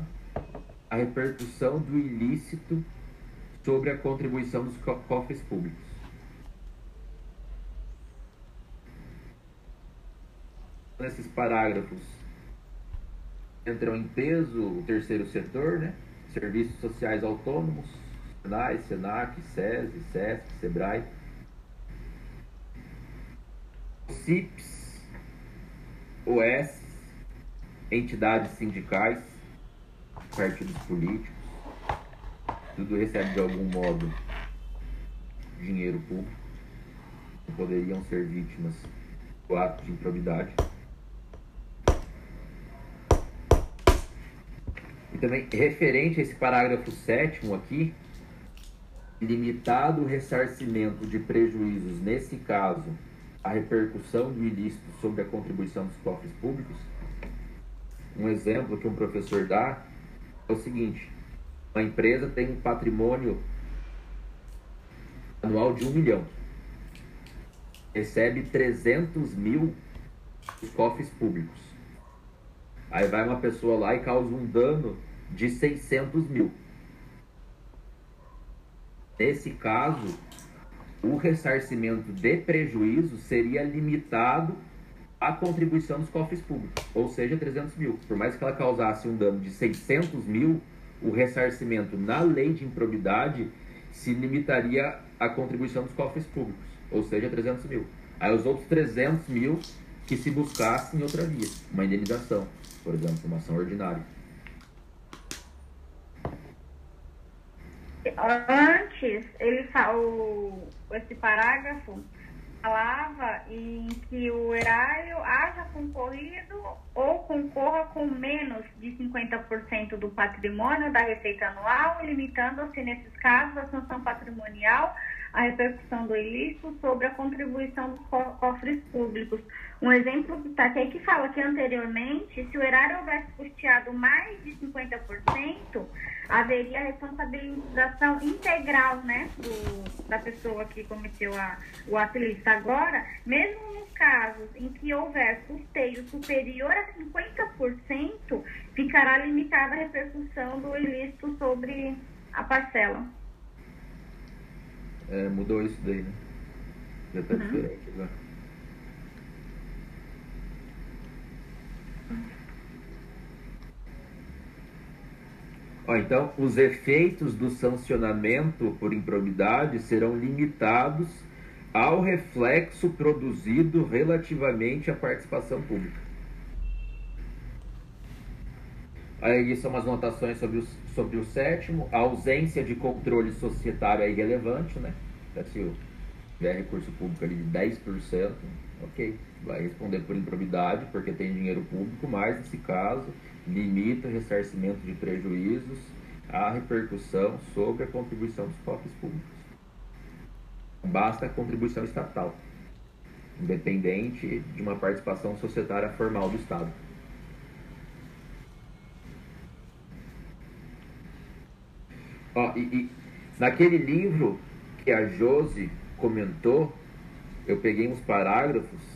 a repercussão do ilícito sobre a contribuição dos cofres públicos. Nesses parágrafos entram em peso o terceiro setor, né? Serviços sociais autônomos, SENAI, SENAC, SESI, SESC, SEBRAE, CIPs, OS, entidades sindicais, partidos políticos, tudo recebe de algum modo dinheiro público, poderiam ser vítimas do ato de improbidade. E também, referente a esse parágrafo 7 aqui, limitado o ressarcimento de prejuízos, nesse caso, a repercussão do ilícito sobre a contribuição dos cofres públicos, um exemplo que um professor dá é o seguinte: uma empresa tem um patrimônio anual de um milhão, recebe 300 mil dos cofres públicos. Aí vai uma pessoa lá e causa um dano de 600 mil. Nesse caso, o ressarcimento de prejuízo seria limitado à contribuição dos cofres públicos, ou seja, 300 mil. Por mais que ela causasse um dano de 600 mil, o ressarcimento na lei de improbidade se limitaria à contribuição dos cofres públicos, ou seja, 300 mil. Aí os outros 300 mil que se buscasse em outra via, uma indenização, por exemplo, uma ação ordinária. Antes, ele falou esse parágrafo falava em que o erário haja concorrido ou concorra com menos de 50% do patrimônio da receita anual, limitando-se, nesses casos, a sanção patrimonial a repercussão do ilícito sobre a contribuição dos cofres públicos. Um exemplo que está aqui que fala que anteriormente, se o erário houvesse custeado mais de 50%, haveria a responsabilização integral né, do, da pessoa que cometeu a, o ato ilícito. Agora, mesmo nos casos em que houver custeio superior a 50%, ficará limitada a repercussão do ilícito sobre a parcela. É, mudou isso daí, né? Já está uhum. diferente agora. Ó, então, os efeitos do sancionamento por improbidade serão limitados ao reflexo produzido relativamente à participação pública. Aí são umas notações sobre sobre o sétimo. A ausência de controle societário é irrelevante, né? Então, se tiver recurso público ali de 10%, ok, vai responder por improbidade, porque tem dinheiro público, mas nesse caso limita o ressarcimento de prejuízos à repercussão sobre a contribuição dos cofres públicos. Basta a contribuição estatal, independente de uma participação societária formal do Estado. Ó, e, e naquele livro que a Josi comentou, eu peguei uns parágrafos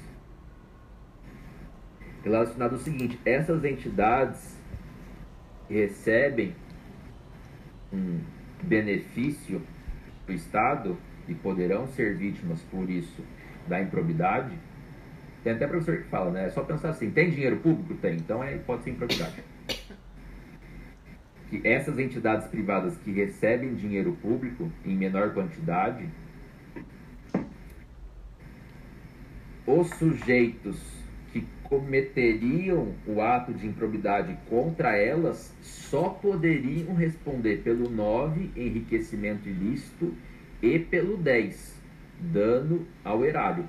relacionado ao seguinte: essas entidades recebem um benefício do Estado e poderão ser vítimas por isso da improbidade. Tem até professor que fala, né? É só pensar assim: tem dinheiro público? Tem, então é, pode ser improbidade. Que essas entidades privadas que recebem dinheiro público em menor quantidade, os sujeitos cometeriam o ato de improbidade contra elas só poderiam responder pelo 9, enriquecimento ilícito, e pelo 10, dano ao erário.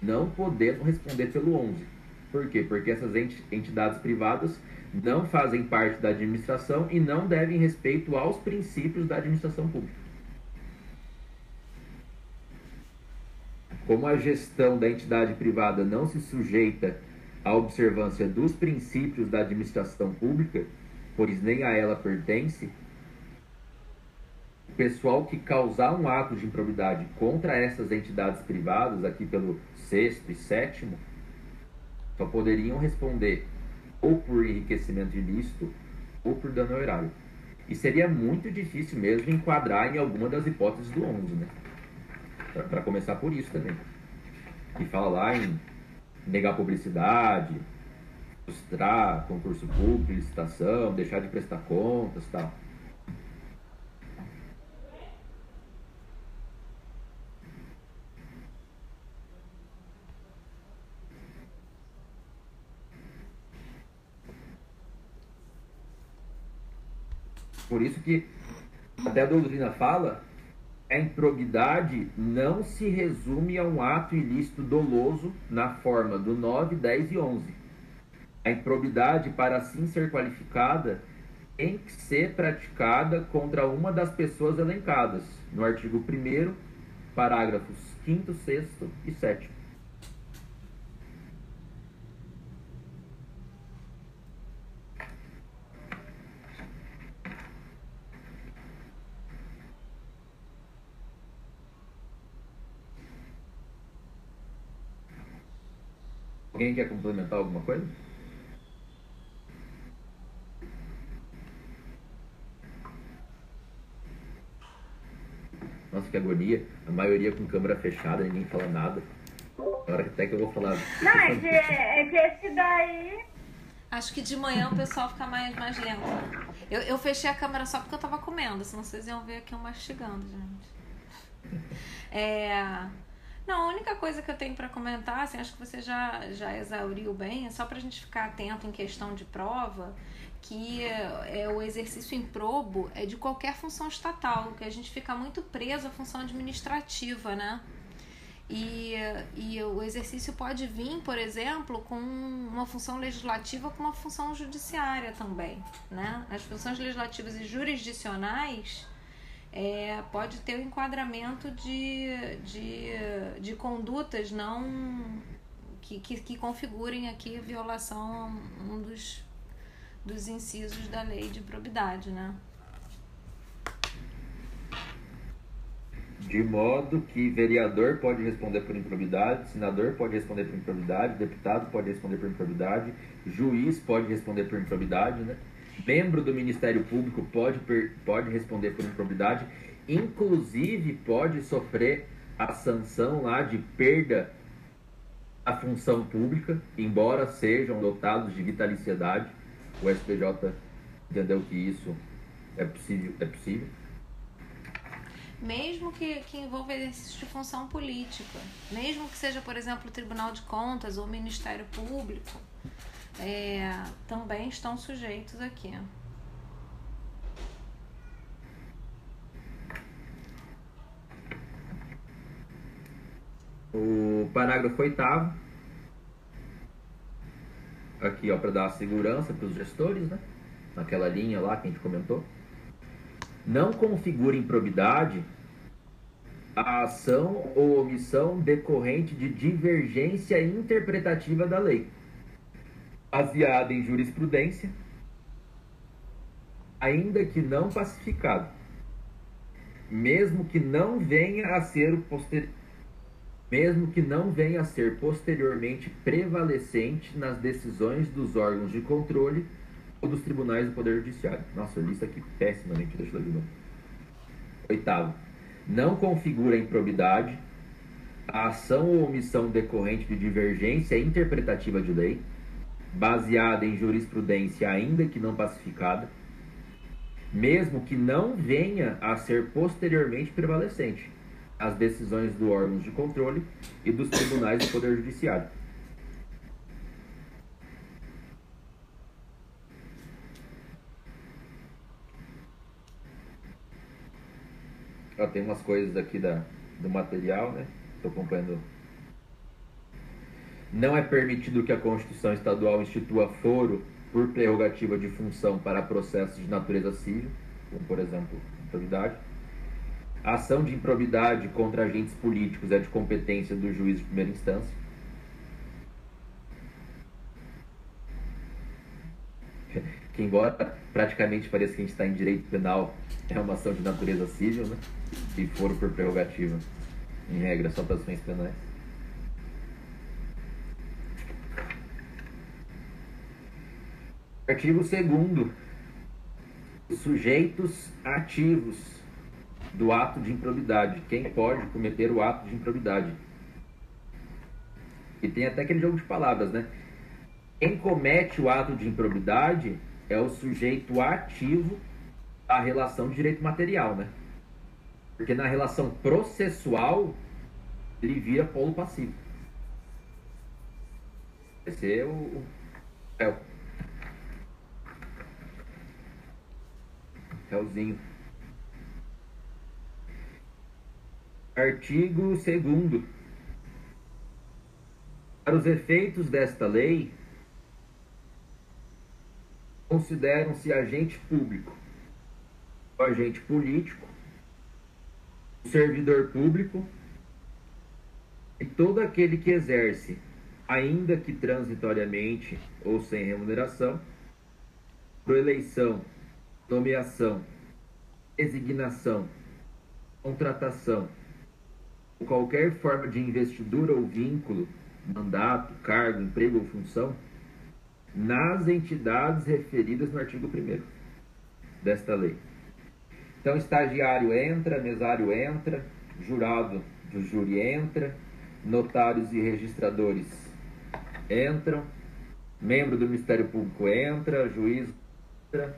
Não podendo responder pelo 11. Por quê? Porque essas entidades privadas não fazem parte da administração e não devem respeito aos princípios da administração pública. Como a gestão da entidade privada não se sujeita a observância dos princípios da administração pública, pois nem a ela pertence, o pessoal que causar um ato de improbidade contra essas entidades privadas, aqui pelo sexto e sétimo, só poderiam responder ou por enriquecimento ilícito ou por dano horário. E seria muito difícil mesmo enquadrar em alguma das hipóteses do 11, né? Para começar por isso também. Que fala lá em negar publicidade, frustrar concurso público, licitação, deixar de prestar contas tal. Por isso que até a doutrina fala a improbidade não se resume a um ato ilícito doloso na forma do 9, 10 e 11. A improbidade, para assim ser qualificada, tem que ser praticada contra uma das pessoas elencadas no artigo 1, parágrafos 5, 6 e 7. Alguém quer complementar alguma coisa? Nossa, que agonia. A maioria com câmera fechada, ninguém fala nada. Agora até que eu vou falar. Não, é que, é que esse daí. Acho que de manhã o pessoal fica mais, mais lento. Eu, eu fechei a câmera só porque eu tava comendo, senão vocês iam ver aqui eu mastigando, gente. É. Não, a única coisa que eu tenho para comentar, assim, acho que você já, já exauriu bem, é só para a gente ficar atento em questão de prova, que é, é, o exercício em probo é de qualquer função estatal, que a gente fica muito preso à função administrativa, né? E, e o exercício pode vir, por exemplo, com uma função legislativa com uma função judiciária também, né? As funções legislativas e jurisdicionais é, pode ter o enquadramento de, de, de condutas não que, que, que configurem aqui violação a um dos, dos incisos da lei de probidade, né? De modo que vereador pode responder por improbidade, senador pode responder por improbidade, deputado pode responder por improbidade, juiz pode responder por improbidade, né? Membro do Ministério Público pode, pode responder por improbidade, inclusive pode sofrer a sanção lá de perda da função pública, embora sejam dotados de vitaliciedade. O SPJ entendeu que isso é possível. É possível. Mesmo que, que envolva exercício de função política, mesmo que seja, por exemplo, o Tribunal de Contas ou o Ministério Público, é, também estão sujeitos aqui. O parágrafo oitavo, aqui ó, para dar segurança para os gestores, né? Naquela linha lá que a gente comentou. Não configura improbidade a ação ou omissão decorrente de divergência interpretativa da lei baseada em jurisprudência, ainda que não pacificado, mesmo que não venha a ser poster... mesmo que não venha a ser posteriormente prevalecente nas decisões dos órgãos de controle ou dos tribunais do Poder Judiciário. Nossa, eu li isso aqui pessimamente, deixa eu de novo. Oitavo, não configura improbidade a ação ou omissão decorrente de divergência interpretativa de lei, baseada em jurisprudência ainda que não pacificada, mesmo que não venha a ser posteriormente prevalecente as decisões dos órgãos de controle e dos tribunais do Poder Judiciário. Ó, tem umas coisas aqui da, do material, né? Estou acompanhando não é permitido que a Constituição Estadual institua foro por prerrogativa de função para processos de natureza civil, como por exemplo, improbidade. A ação de improbidade contra agentes políticos é de competência do juiz de primeira instância. Que, embora praticamente pareça que a gente está em direito penal, é uma ação de natureza civil, né? E foro por prerrogativa, em regra, só para ações penais. Artigo 2 Sujeitos ativos do ato de improbidade. Quem pode cometer o ato de improbidade? E tem até aquele jogo de palavras, né? Quem comete o ato de improbidade é o sujeito ativo da relação de direito material, né? Porque na relação processual ele vira polo passivo. Esse é o, é Artigo 2 Para os efeitos desta lei, consideram-se agente público, o agente político, o servidor público e todo aquele que exerce, ainda que transitoriamente ou sem remuneração, por eleição nomeação, designação, contratação, ou qualquer forma de investidura ou vínculo, mandato, cargo, emprego ou função, nas entidades referidas no artigo 1 desta lei. Então, estagiário entra, mesário entra, jurado do júri entra, notários e registradores entram, membro do Ministério Público entra, juiz entra,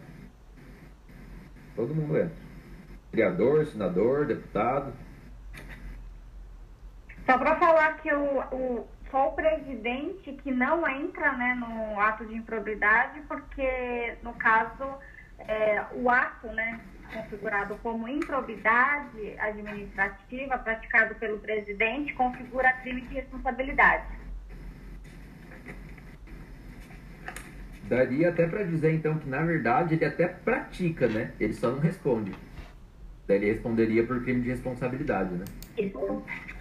Todo mundo entra. Vereador, senador, deputado. Só para falar que o, o, só o presidente que não entra né, no ato de improbidade, porque, no caso, é, o ato né, configurado como improbidade administrativa praticado pelo presidente configura crime de responsabilidade. Daria até para dizer então que na verdade ele até pratica, né? Ele só não responde. Daí ele responderia por crime de responsabilidade, né?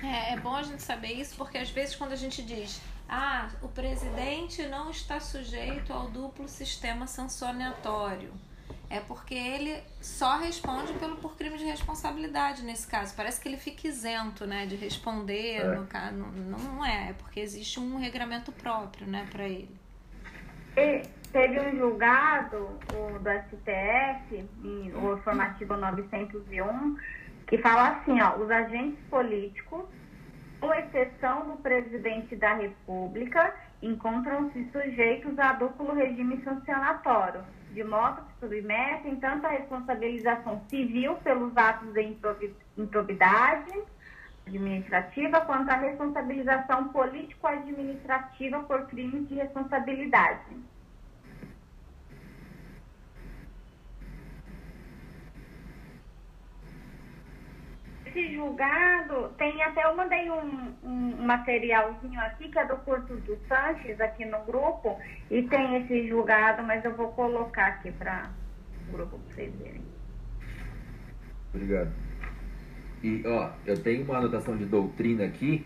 É, é bom a gente saber isso porque às vezes quando a gente diz ah, o presidente não está sujeito ao duplo sistema sancionatório é porque ele só responde pelo por crime de responsabilidade nesse caso. Parece que ele fica isento, né, de responder é. no caso. Não, não é, é porque existe um regramento próprio, né, para ele. Teve um julgado o, do STF, o informativo 901, que fala assim, ó, os agentes políticos, com exceção do presidente da República, encontram-se sujeitos a duplo regime sancionatório de modo que submetem tanto a responsabilização civil pelos atos de improbidade administrativa quanto a responsabilização político-administrativa por crimes de responsabilidade. esse julgado, tem até eu mandei um, um, materialzinho aqui, que é do curso do Sanches, aqui no grupo, e tem esse julgado, mas eu vou colocar aqui para o grupo para vocês verem. Obrigado. E, ó, eu tenho uma anotação de doutrina aqui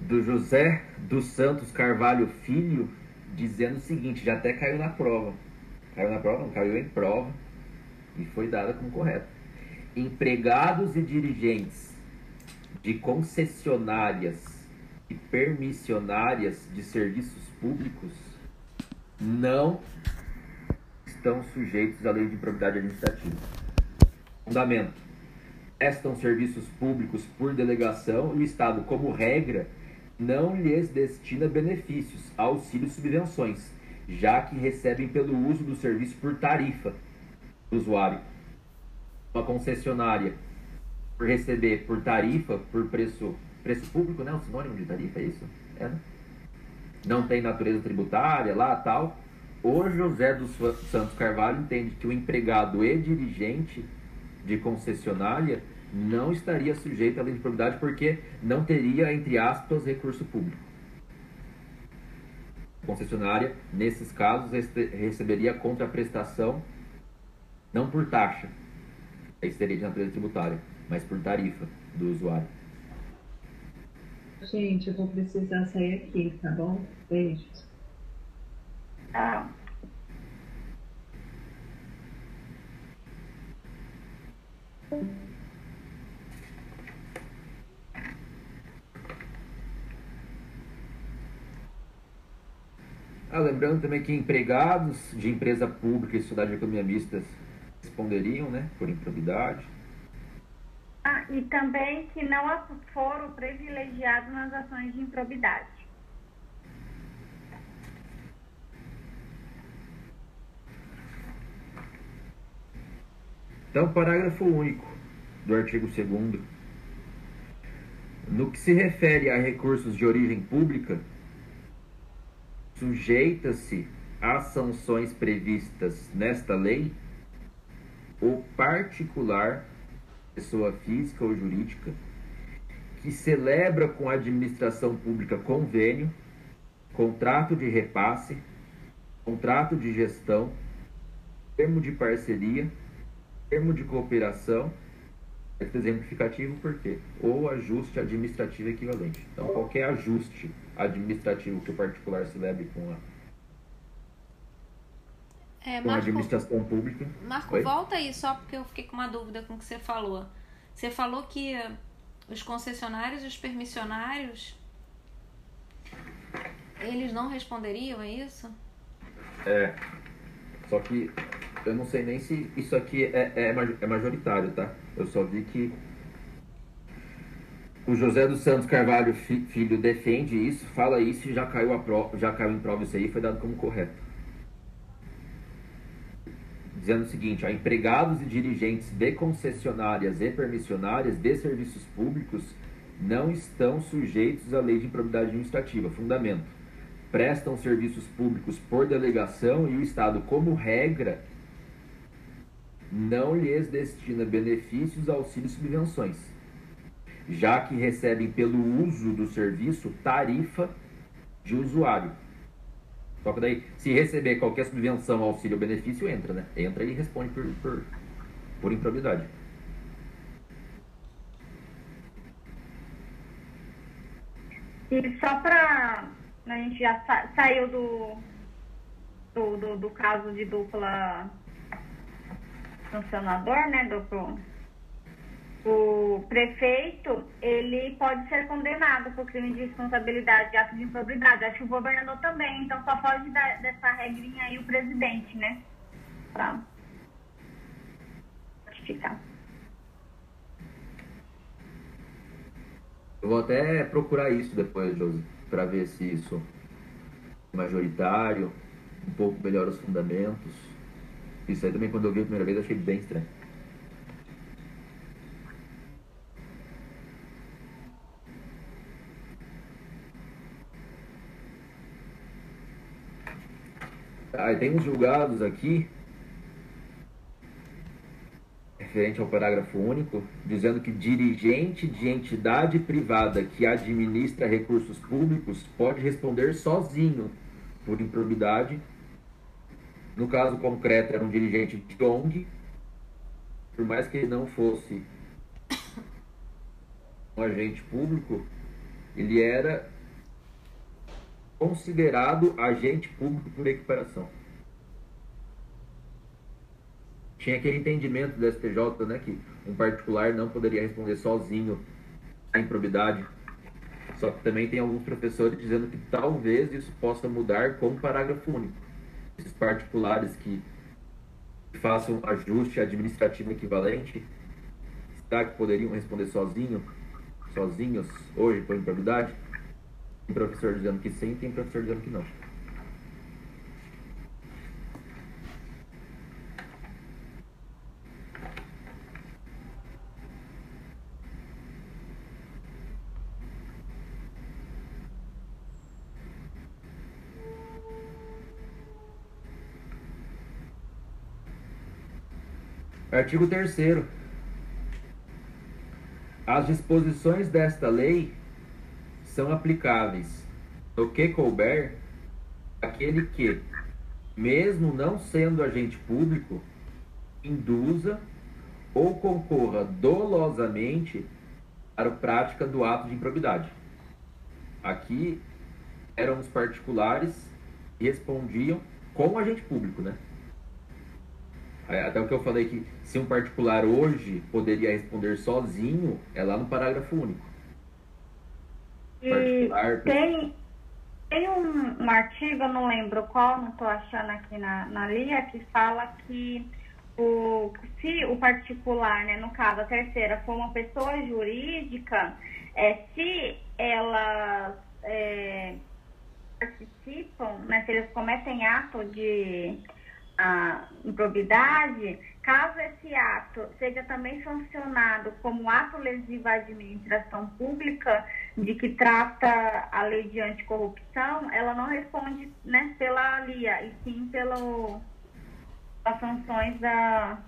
do José dos Santos Carvalho Filho, dizendo o seguinte, já até caiu na prova. Caiu na prova, não caiu em prova, e foi dada como correta empregados e dirigentes de concessionárias e permissionárias de serviços públicos não estão sujeitos à lei de improbidade administrativa. Fundamento. Prestam serviços públicos por delegação e o Estado, como regra, não lhes destina benefícios, auxílios e subvenções, já que recebem pelo uso do serviço por tarifa do usuário uma concessionária por receber por tarifa, por preço, preço público, né? O sinônimo de tarifa é isso? É, né? Não tem natureza tributária lá tal. O José dos Santos Carvalho entende que o empregado e dirigente de concessionária não estaria sujeito à lei de propriedade porque não teria, entre aspas, recurso público. A concessionária, nesses casos, receberia contraprestação não por taxa, aí seria de natureza tributária, mas por tarifa do usuário. Gente, eu vou precisar sair aqui, tá bom? Beijos. Ah. Ah, lembrando também que empregados de empresa pública e sociedade de economia mistas responderiam, né, por improbidade. Ah, e também que não foram privilegiados nas ações de improbidade. Então, parágrafo único do artigo 2 No que se refere a recursos de origem pública, sujeita-se às sanções previstas nesta lei ou particular, pessoa física ou jurídica, que celebra com a administração pública convênio, contrato de repasse, contrato de gestão, termo de parceria, termo de cooperação, exemplificativo por quê? Ou ajuste administrativo equivalente. Então, qualquer ajuste administrativo que o particular celebre com a é, Marco, administração pública. Marco, Oi? volta aí só porque eu fiquei com uma dúvida com o que você falou. Você falou que os concessionários e os permissionários eles não responderiam, é isso? É. Só que eu não sei nem se isso aqui é, é, é majoritário, tá? Eu só vi que o José dos Santos Carvalho Filho defende isso, fala isso e já caiu, a já caiu em prova isso aí foi dado como correto dizendo o seguinte: ó, empregados e dirigentes de concessionárias e permissionárias de serviços públicos não estão sujeitos à lei de improbidade administrativa. Fundamento. Prestam serviços públicos por delegação e o Estado, como regra, não lhes destina benefícios, auxílios e subvenções, já que recebem pelo uso do serviço tarifa de usuário. Só que daí, se receber qualquer subvenção, auxílio ou benefício, entra, né? Entra e responde por, por, por improbidade. E só para a gente já sa saiu do, do, do, do, caso de dupla funcionador, né? Duplo, o prefeito ele pode ser condenado por crime de responsabilidade de ato de improbidade. Acho que o governador também, então só pode dar dessa regrinha aí o presidente, né? Para notificar. Eu vou até procurar isso depois, Josi, para ver se isso é majoritário, um pouco melhor os fundamentos. Isso aí também, quando eu vi a primeira vez, achei bem estranho. Ah, tem uns julgados aqui referente ao parágrafo único, dizendo que dirigente de entidade privada que administra recursos públicos pode responder sozinho por improbidade. No caso concreto, era um dirigente de ONG, por mais que ele não fosse [COUGHS] um agente público, ele era considerado agente público por equiparação tinha aquele entendimento do STJ, né, que um particular não poderia responder sozinho à improbidade. Só que também tem alguns professores dizendo que talvez isso possa mudar com o parágrafo único. Esses particulares que façam ajuste administrativo equivalente, será que poderiam responder sozinho, sozinhos, hoje, por improbidade? Professor dizendo que sim, tem professor dizendo que não. Artigo 3 As disposições desta lei são aplicáveis no que couber aquele que, mesmo não sendo agente público, induza ou concorra dolosamente para a prática do ato de improbidade. Aqui eram os particulares que respondiam com agente público, né? É, até o que eu falei que se um particular hoje poderia responder sozinho, é lá no parágrafo único. Tem, tem um, um, artigo, eu não lembro qual, não estou achando aqui na, na linha, que fala que o, se o particular, né, no caso a terceira, for uma pessoa jurídica, é, se elas é, participam, né, se eles cometem ato de a improbidade, caso esse ato seja também sancionado como ato lesivo à administração pública, de que trata a lei de anticorrupção, ela não responde né, pela LIA, e sim pelo, pelas sanções da.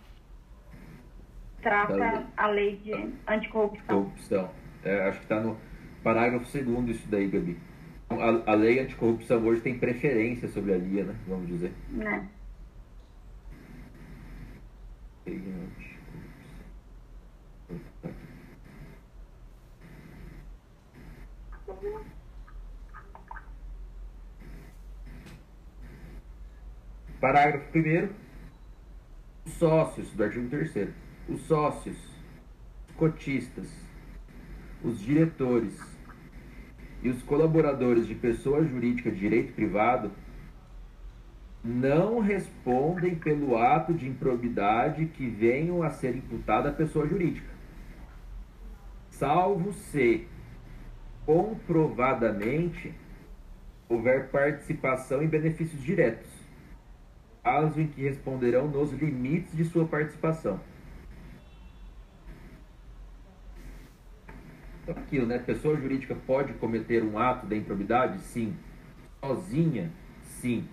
trata a lei de anticorrupção. Corrupção. É, acho que está no parágrafo segundo isso daí, Gabi. A, a lei anticorrupção hoje tem preferência sobre a LIA, né? Vamos dizer. Né? Parágrafo 1 Os sócios, do artigo 3 os sócios, cotistas, os diretores e os colaboradores de pessoa jurídica de direito privado não respondem pelo ato de improbidade que venham a ser imputado à pessoa jurídica, salvo se comprovadamente houver participação em benefícios diretos, caso em que responderão nos limites de sua participação. Então, aquilo, né? Pessoa jurídica pode cometer um ato de improbidade? Sim. Sozinha? Sim.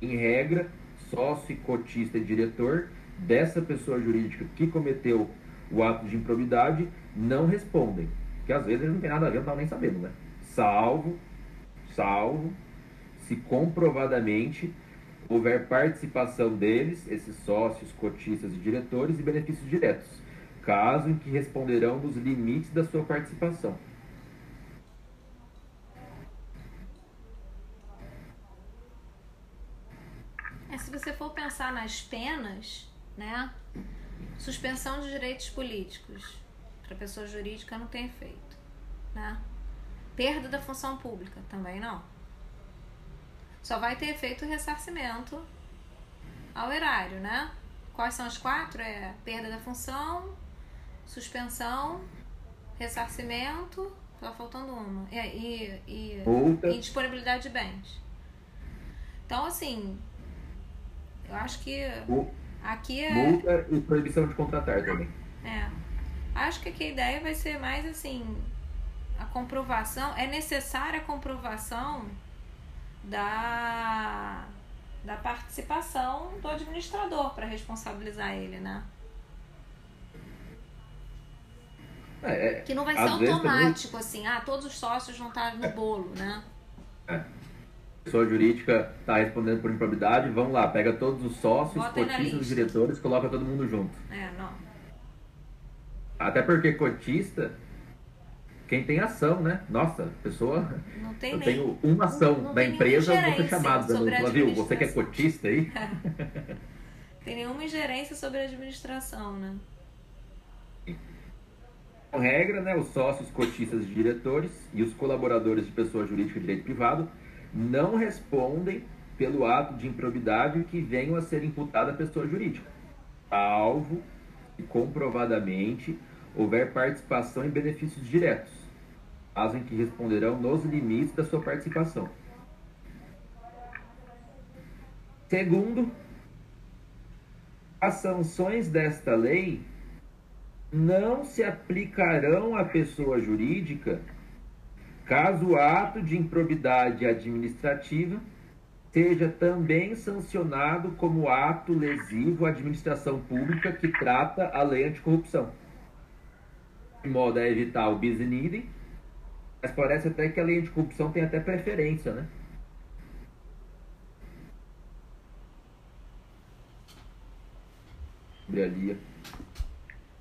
Em regra, sócio, cotista e diretor dessa pessoa jurídica que cometeu o ato de improbidade não respondem. Porque às vezes eles não tem nada a ver, não nem sabendo, né? Salvo, salvo, se comprovadamente houver participação deles, esses sócios, cotistas e diretores, e benefícios diretos, caso em que responderão nos limites da sua participação. Se você for pensar nas penas, né? Suspensão de direitos políticos para pessoa jurídica não tem efeito, né? Perda da função pública também não. Só vai ter efeito o ressarcimento ao erário, né? Quais são as quatro? É perda da função, suspensão, ressarcimento, tá faltando uma, e, e, e, e disponibilidade de bens. Então, assim, eu acho que aqui é. Multa e proibição de contratar também. É. Acho que aqui a ideia vai ser mais assim: a comprovação. É necessária a comprovação da, da participação do administrador para responsabilizar ele, né? É, é, que não vai ser automático, também... assim, ah, todos os sócios vão estar no bolo, né? É. Pessoa jurídica está respondendo por improbidade, vamos lá, pega todos os sócios, cotistas, diretores, coloca todo mundo junto. É, não. Até porque cotista quem tem ação, né? Nossa, pessoa. Não tem eu nem, tenho uma ação não, não da empresa, eu vou ser chamado. Fala, viu? Você que é cotista aí? [LAUGHS] tem nenhuma ingerência sobre a administração, né? Com regra, né, os sócios, cotistas e diretores e os colaboradores de pessoa jurídica de direito privado não respondem pelo ato de improbidade que venham a ser imputado à pessoa jurídica, alvo e comprovadamente houver participação em benefícios diretos, caso em que responderão nos limites da sua participação. Segundo, as sanções desta lei não se aplicarão à pessoa jurídica caso o ato de improbidade administrativa seja também sancionado como ato lesivo à administração pública que trata a lei anticorrupção de modo a evitar o bis in idem, mas parece até que a lei de corrupção tem até preferência, né? Sobre.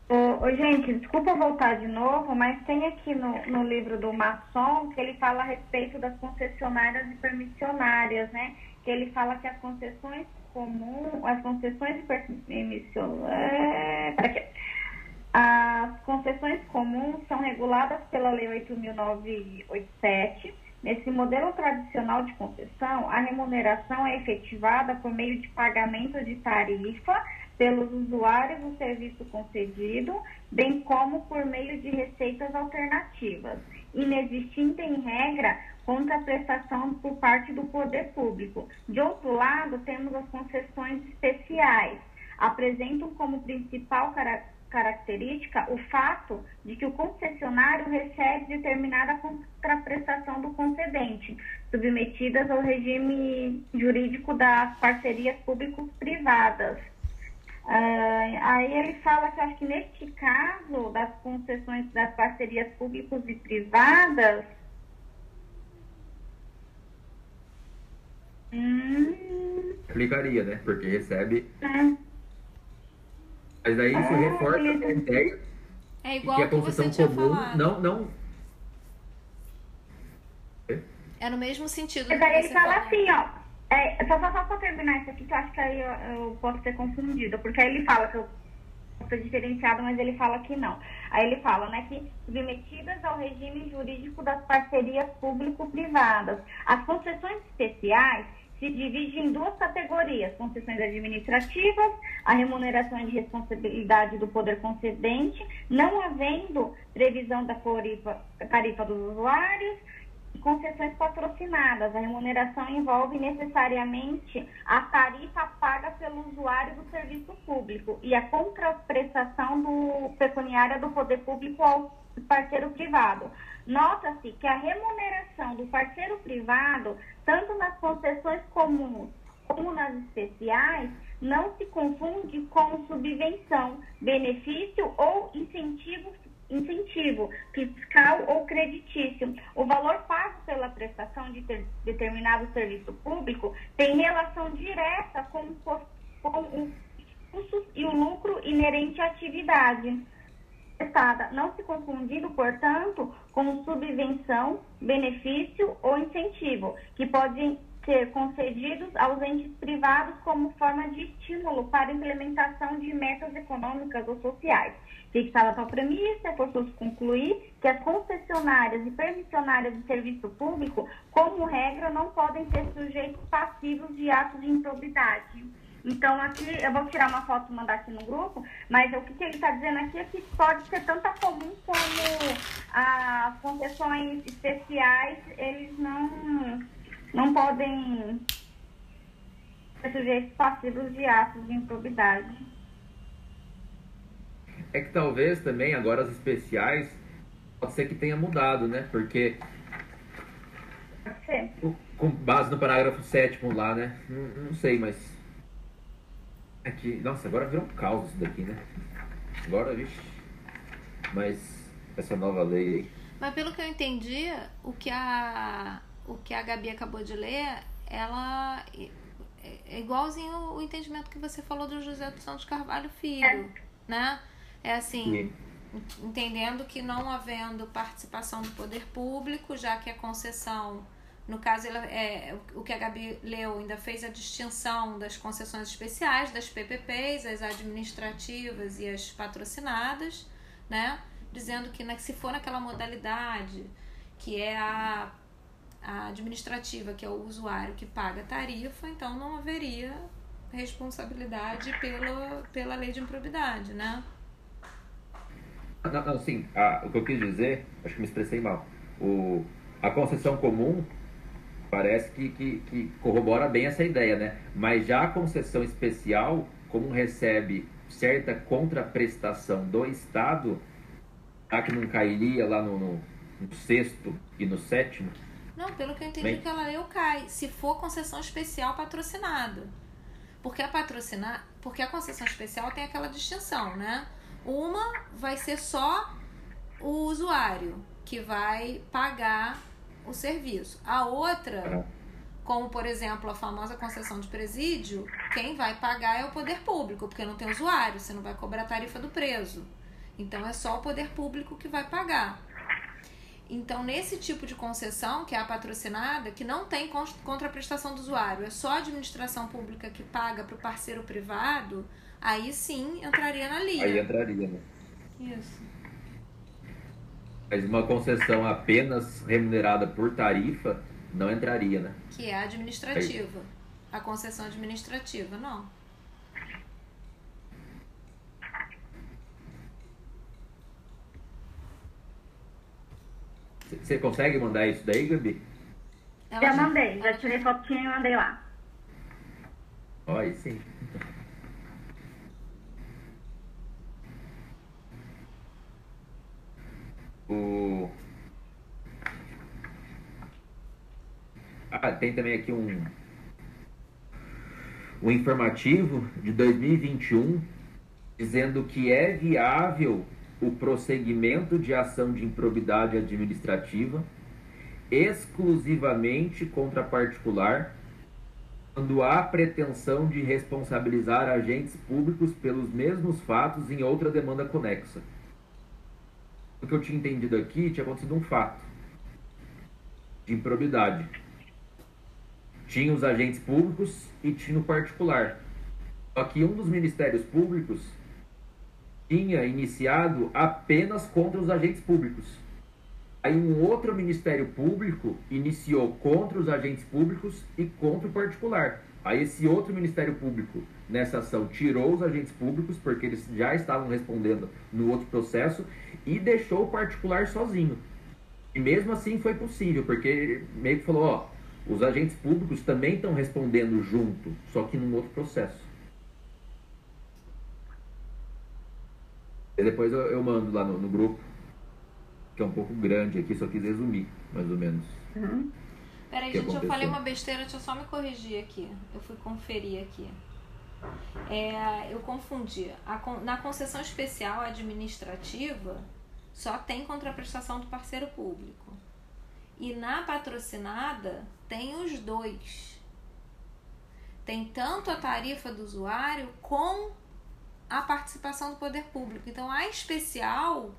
Ô, gente, desculpa voltar de novo, mas tem aqui no, no livro do Masson que ele fala a respeito das concessionárias e permissionárias, né? Que ele fala que as concessões comuns, as concessões e permissionárias. É, as concessões comuns são reguladas pela Lei 8.987. Nesse modelo tradicional de concessão, a remuneração é efetivada por meio de pagamento de tarifa pelos usuários do serviço concedido, bem como por meio de receitas alternativas, inexistindo em regra contraprestação por parte do poder público. De outro lado, temos as concessões especiais, apresentam como principal característica característica o fato de que o concessionário recebe determinada contraprestação do concedente, submetidas ao regime jurídico das parcerias público-privadas. Uh, aí ele fala que acho que neste caso das concessões das parcerias públicos e privadas hum, aplicaria, né? Porque recebe é mas aí isso reforça a ideia é igual que a concessão comum falado. não, não. É no mesmo sentido. Mas aí ele fala falou. assim, ó. É, só, só, só pra terminar isso aqui, que eu acho que aí eu, eu posso ser confundida, porque aí ele fala que eu ser diferenciado, mas ele fala que não. Aí ele fala, né, que submetidas ao regime jurídico das parcerias público-privadas. As concessões especiais se divide em duas categorias: concessões administrativas, a remuneração de responsabilidade do poder concedente, não havendo previsão da tarifa, dos usuários, concessões patrocinadas. A remuneração envolve necessariamente a tarifa paga pelo usuário do serviço público e a contraprestação do, pecuniária do poder público ao parceiro privado. Nota-se que a remuneração do parceiro privado, tanto nas concessões comuns como nas especiais, não se confunde com subvenção, benefício ou incentivo incentivo fiscal ou creditício. O valor pago pela prestação de ter, determinado serviço público tem relação direta com, com os custos e o lucro inerente à atividade prestada, não se confundindo, portanto, com subvenção, benefício ou incentivo, que podem ser concedidos aos entes privados como forma de estímulo para a implementação de metas econômicas ou sociais. Fixada tal premissa, é forçoso concluir que as concessionárias e permissionárias de serviço público, como regra, não podem ser sujeitos passivos de atos de improbidade. Então, aqui, eu vou tirar uma foto e mandar aqui no grupo, mas o que, ele está dizendo aqui é que pode ser tanto comum como as concessões especiais, eles não não podem ser sujeitos passivos de atos de improbidade. É que talvez também agora as especiais pode ser que tenha mudado, né? Porque pode ser. com base no parágrafo 7 lá, né? Não, não sei, mas aqui, nossa, agora virou um caos isso daqui, né? Agora, vixe. Mas essa nova lei aí. Mas pelo que eu entendi, o que a o que a Gabi acabou de ler, ela é, é igualzinho o entendimento que você falou do José dos Santos Carvalho Filho, é. né? É assim, Sim. entendendo que não havendo participação do poder público, já que a concessão, no caso, ela, é, o que a Gabi leu ainda fez a distinção das concessões especiais, das PPPs, as administrativas e as patrocinadas, né? Dizendo que né, se for naquela modalidade que é a a administrativa, que é o usuário que paga a tarifa, então não haveria responsabilidade pela, pela lei de improbidade, né? Não, não sim, a, o que eu quis dizer, acho que me expressei mal. O, a concessão comum parece que, que, que corrobora bem essa ideia, né? Mas já a concessão especial, como recebe certa contraprestação do Estado, a que não cairia lá no, no, no sexto e no sétimo, não, pelo que eu entendi Bem... que ela leu cai. Se for concessão especial patrocinada. Porque a patrocinar, porque a concessão especial tem aquela distinção, né? Uma vai ser só o usuário que vai pagar o serviço. A outra, é. como por exemplo a famosa concessão de presídio, quem vai pagar é o poder público, porque não tem usuário, você não vai cobrar a tarifa do preso. Então é só o poder público que vai pagar. Então, nesse tipo de concessão, que é a patrocinada, que não tem contraprestação do usuário, é só a administração pública que paga para o parceiro privado, aí sim entraria na linha. Aí entraria, né? Isso. Mas uma concessão apenas remunerada por tarifa não entraria, né? Que é a administrativa. A concessão administrativa, não. Você consegue mandar isso daí, Gabi? Já mandei, já tirei fotinha e mandei lá. Olha, sim. O... Ah, tem também aqui um, um informativo de 2021 dizendo que é viável o prosseguimento de ação de improbidade administrativa exclusivamente contra particular quando há pretensão de responsabilizar agentes públicos pelos mesmos fatos em outra demanda conexa. O que eu tinha entendido aqui tinha acontecido um fato de improbidade. Tinha os agentes públicos e tinha o particular. Só que um dos ministérios públicos tinha iniciado apenas contra os agentes públicos. Aí um outro Ministério Público iniciou contra os agentes públicos e contra o particular. Aí esse outro Ministério Público nessa ação tirou os agentes públicos porque eles já estavam respondendo no outro processo e deixou o particular sozinho. E mesmo assim foi possível, porque meio que falou, ó, os agentes públicos também estão respondendo junto, só que num outro processo. E depois eu, eu mando lá no, no, grupo. que é um pouco grande aqui, só quis resumir, mais ou menos. Uhum. Peraí, gente, aconteceu? eu falei uma besteira, deixa eu só me corrigir aqui. Eu fui conferir aqui. É, eu confundi. A, na concessão especial administrativa, só tem contraprestação do parceiro público. E na patrocinada, tem os dois. Tem tanto a tarifa do usuário com a participação do poder público. Então, a especial,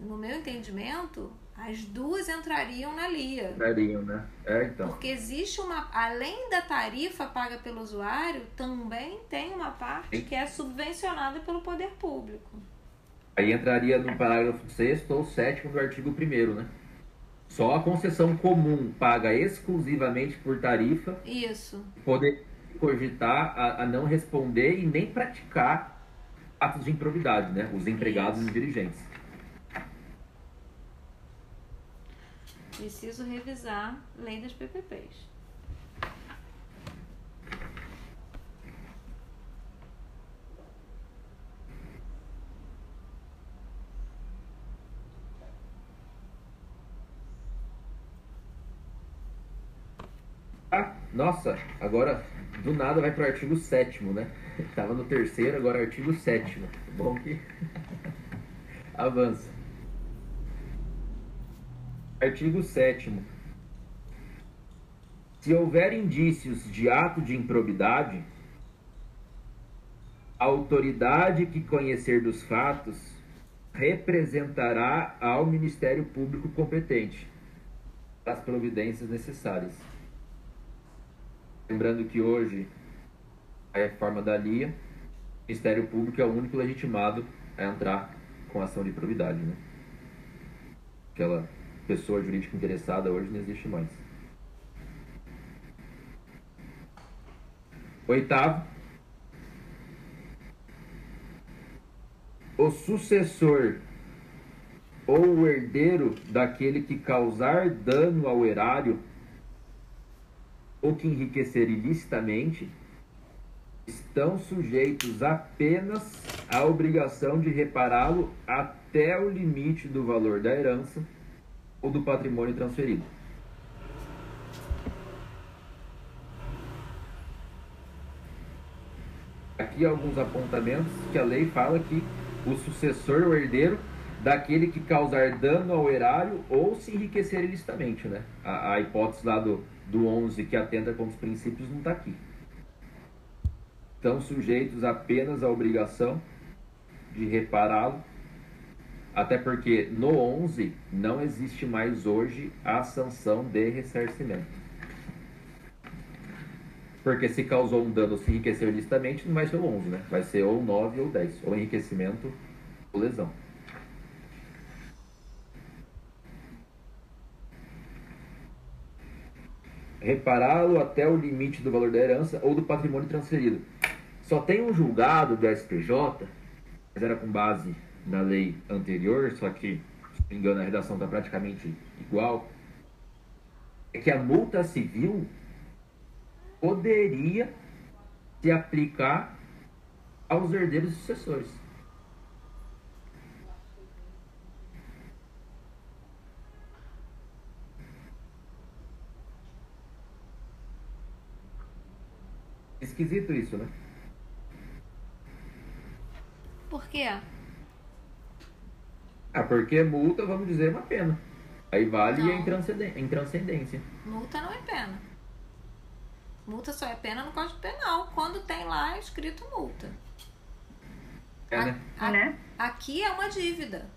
no meu entendimento, as duas entrariam na LIA. Entrariam, né? É, então. Porque existe uma. Além da tarifa paga pelo usuário, também tem uma parte que é subvencionada pelo poder público. Aí entraria no parágrafo 6 ou 7 do artigo 1, né? Só a concessão comum paga exclusivamente por tarifa. Isso. Poder cogitar a, a não responder e nem praticar atos de improbidade, né? Os empregados Isso. e os dirigentes. Preciso revisar lei das PPPs. Ah, nossa, agora do nada vai para o artigo 7 né? [LAUGHS] Estava no terceiro, agora artigo 7 Bom que [LAUGHS] avança. Artigo 7 Se houver indícios de ato de improbidade, a autoridade que conhecer dos fatos representará ao Ministério Público competente as providências necessárias. Lembrando que hoje a reforma da LIA, o Ministério Público é o único legitimado a entrar com ação de probidade, né? Aquela pessoa jurídica interessada hoje não existe mais. Oitavo, o sucessor ou o herdeiro daquele que causar dano ao erário ou que enriquecer ilicitamente estão sujeitos apenas à obrigação de repará-lo até o limite do valor da herança ou do patrimônio transferido. Aqui alguns apontamentos que a lei fala que o sucessor ou herdeiro daquele que causar dano ao erário ou se enriquecer ilicitamente, né? A, a hipótese lá do, do 11 que atenta contra os princípios não está aqui. Estão sujeitos apenas à obrigação de repará-lo até porque no 11 não existe mais hoje a sanção de ressarcimento. Porque se causou um dano, se enriqueceu ilicitamente, não vai ser o 11, né? Vai ser ou 9 ou 10. Ou enriquecimento ou lesão. Repará-lo até o limite do valor da herança ou do patrimônio transferido. Só tem um julgado do SPJ, mas era com base na lei anterior, só que, se não me engano, a redação está praticamente igual, é que a multa civil poderia se aplicar aos herdeiros sucessores. Esquisito isso, né? Por quê? Ah, porque multa, vamos dizer, é uma pena. Aí vale não. em transcendência. Multa não é pena. Multa só é pena no Código Penal, quando tem lá escrito multa. É, né? A, a, né? Aqui é uma dívida.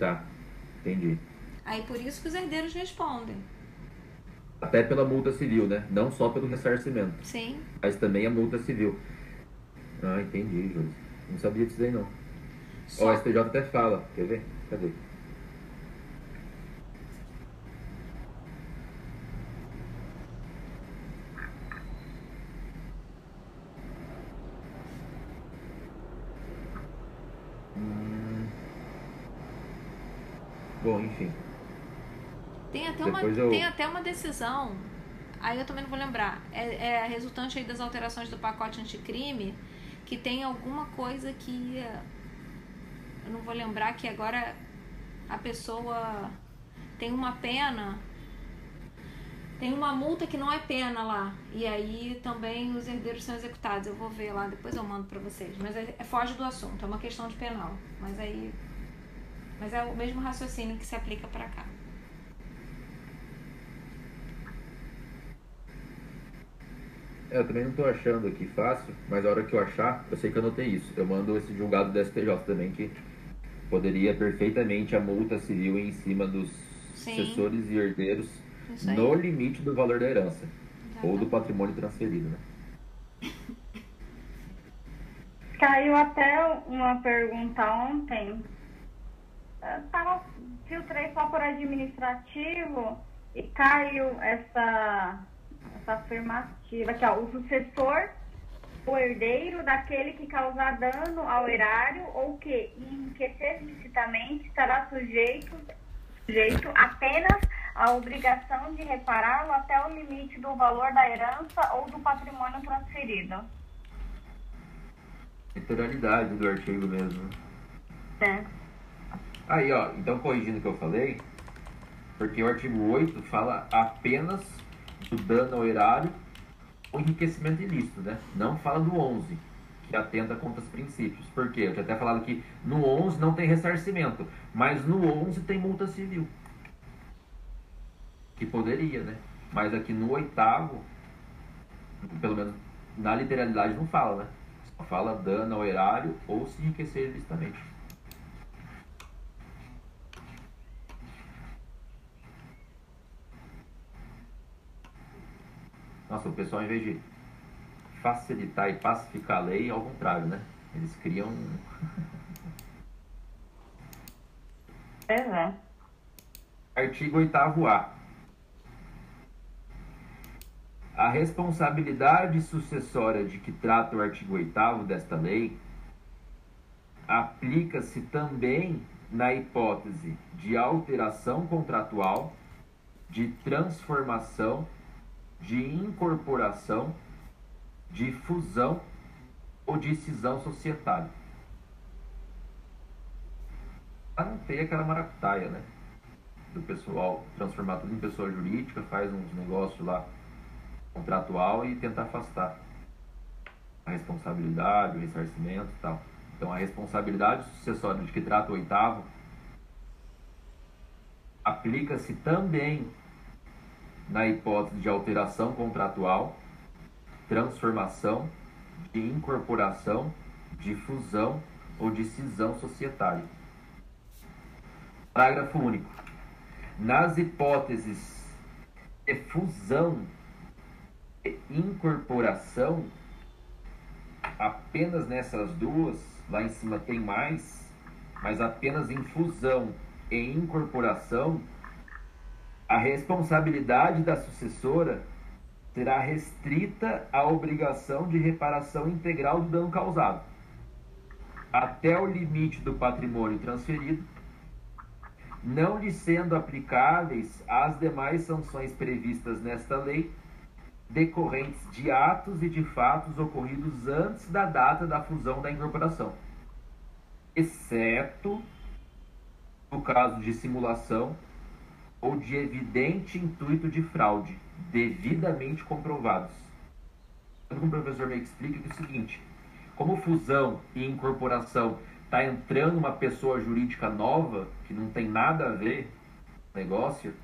Tá, entendi. Aí por isso que os herdeiros respondem. Até pela multa civil, né? Não só pelo ressarcimento. Sim. Mas também a multa civil. Ah, entendi, Júlio. Não sabia disso aí não. Só... O STJ até fala. Quer ver? Cadê? Hum... Bom, enfim. Uma, eu... tem até uma decisão, aí eu também não vou lembrar, é, é resultante aí das alterações do pacote anticrime, que tem alguma coisa que eu não vou lembrar que agora a pessoa tem uma pena, tem uma multa que não é pena lá. E aí também os herdeiros são executados. Eu vou ver lá, depois eu mando para vocês. Mas é, é, foge do assunto, é uma questão de penal. Mas aí. Mas é o mesmo raciocínio que se aplica para cá. É, eu também não estou achando aqui fácil, mas a hora que eu achar, eu sei que eu anotei isso. Eu mando esse julgado do STJ também, que poderia perfeitamente a multa civil em cima dos Sim. sucessores e herdeiros no limite do valor da herança Exatamente. ou do patrimônio transferido, né? Caiu até uma pergunta ontem. Eu tava, filtrei só por administrativo e caiu essa essa afirmativa aqui, ó, o sucessor, o herdeiro daquele que causar dano ao erário ou que enriquecer licitamente estará sujeito, sujeito apenas à obrigação de repará-lo até o limite do valor da herança ou do patrimônio transferido. Literalidade do artigo mesmo. É. Aí, ó, então corrigindo o que eu falei, porque o artigo 8 fala apenas dano ao erário ou enriquecimento ilícito, né? Não fala do 11, que atenta contra os princípios. Por quê? Eu tinha até falado que no 11 não tem ressarcimento, mas no 11 tem multa civil. Que poderia, né? Mas aqui no oitavo, pelo menos na literalidade não fala, né? Só fala dano ao erário ou se enriquecer ilicitamente. Nossa, o pessoal, em vez de facilitar e pacificar a lei, ao contrário, né? Eles criam. [LAUGHS] É, Artigo 8A. A responsabilidade sucessória de que trata o artigo 8 desta lei aplica-se também na hipótese de alteração contratual, de transformação de incorporação, de fusão ou de cisão societária. Para não ter aquela maracutaia, né? Do pessoal transformar tudo em pessoa jurídica, faz uns negócios lá contratual e tenta afastar a responsabilidade, o ressarcimento e tal. Então a responsabilidade sucessória de que trata o oitavo aplica-se também na hipótese de alteração contratual, transformação, de incorporação, de fusão ou de cisão societária. Parágrafo único. Nas hipóteses de fusão e incorporação, apenas nessas duas, lá em cima tem mais, mas apenas em fusão e incorporação, a responsabilidade da sucessora será restrita à obrigação de reparação integral do dano causado, até o limite do patrimônio transferido, não lhe sendo aplicáveis as demais sanções previstas nesta lei, decorrentes de atos e de fatos ocorridos antes da data da fusão da incorporação, exceto no caso de simulação ou de evidente intuito de fraude, devidamente comprovados. Como o professor me explica que é o seguinte, como fusão e incorporação está entrando uma pessoa jurídica nova, que não tem nada a ver com o negócio,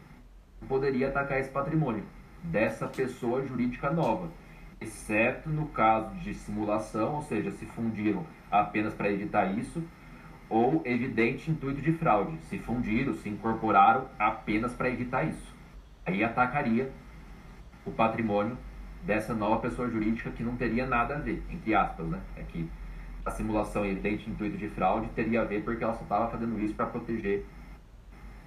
poderia atacar esse patrimônio dessa pessoa jurídica nova, exceto no caso de simulação, ou seja, se fundiram apenas para evitar isso, ou evidente intuito de fraude, se fundiram, se incorporaram apenas para evitar isso. Aí atacaria o patrimônio dessa nova pessoa jurídica que não teria nada a ver, entre aspas, né? É que a simulação evidente intuito de fraude teria a ver porque ela só estava fazendo isso para proteger,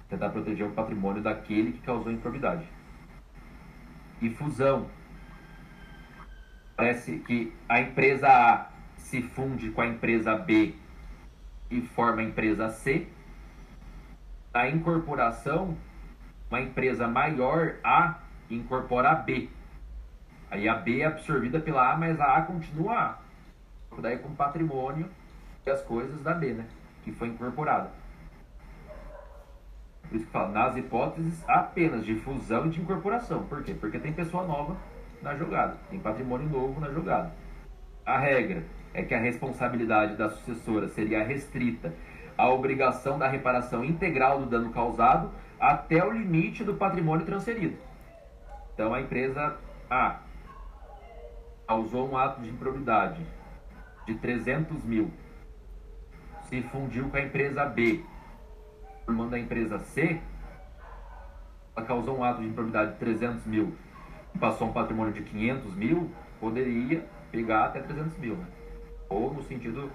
tentar proteger o patrimônio daquele que causou improbidade. E fusão. Parece que a empresa A se funde com a empresa B e forma a empresa C. A incorporação, uma empresa maior A incorpora a B. Aí a B é absorvida pela A, mas a A continua A. Daí com patrimônio e as coisas da B, né? que foi incorporada. Por isso que fala, nas hipóteses apenas de fusão e de incorporação. Por quê? Porque tem pessoa nova na jogada, tem patrimônio novo na jogada. A regra é que a responsabilidade da sucessora seria restrita à obrigação da reparação integral do dano causado até o limite do patrimônio transferido. Então a empresa A causou um ato de improbidade de 300 mil, se fundiu com a empresa B, formando a empresa C, ela causou um ato de improbidade de 300 mil, passou um patrimônio de 500 mil, poderia pegar até 300 mil. Né? Ou no sentido,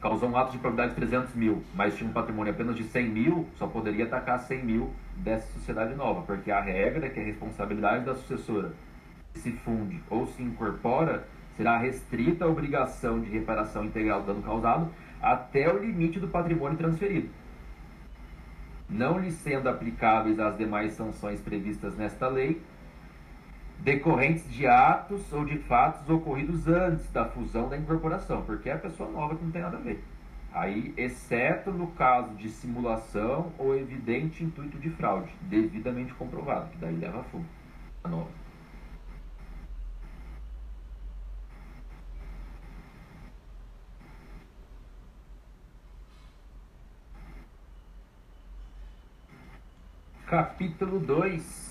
causou um ato de improbidade de 300 mil, mas tinha um patrimônio apenas de 100 mil, só poderia atacar 100 mil dessa sociedade nova, porque a regra é que a responsabilidade da sucessora se funde ou se incorpora será restrita a obrigação de reparação integral do dano causado até o limite do patrimônio transferido, não lhe sendo aplicáveis as demais sanções previstas nesta lei, decorrentes de atos ou de fatos ocorridos antes da fusão da incorporação, porque é a pessoa nova que não tem nada a ver. Aí, exceto no caso de simulação ou evidente intuito de fraude, devidamente comprovado, que daí leva a fundo. A nova. Capítulo 2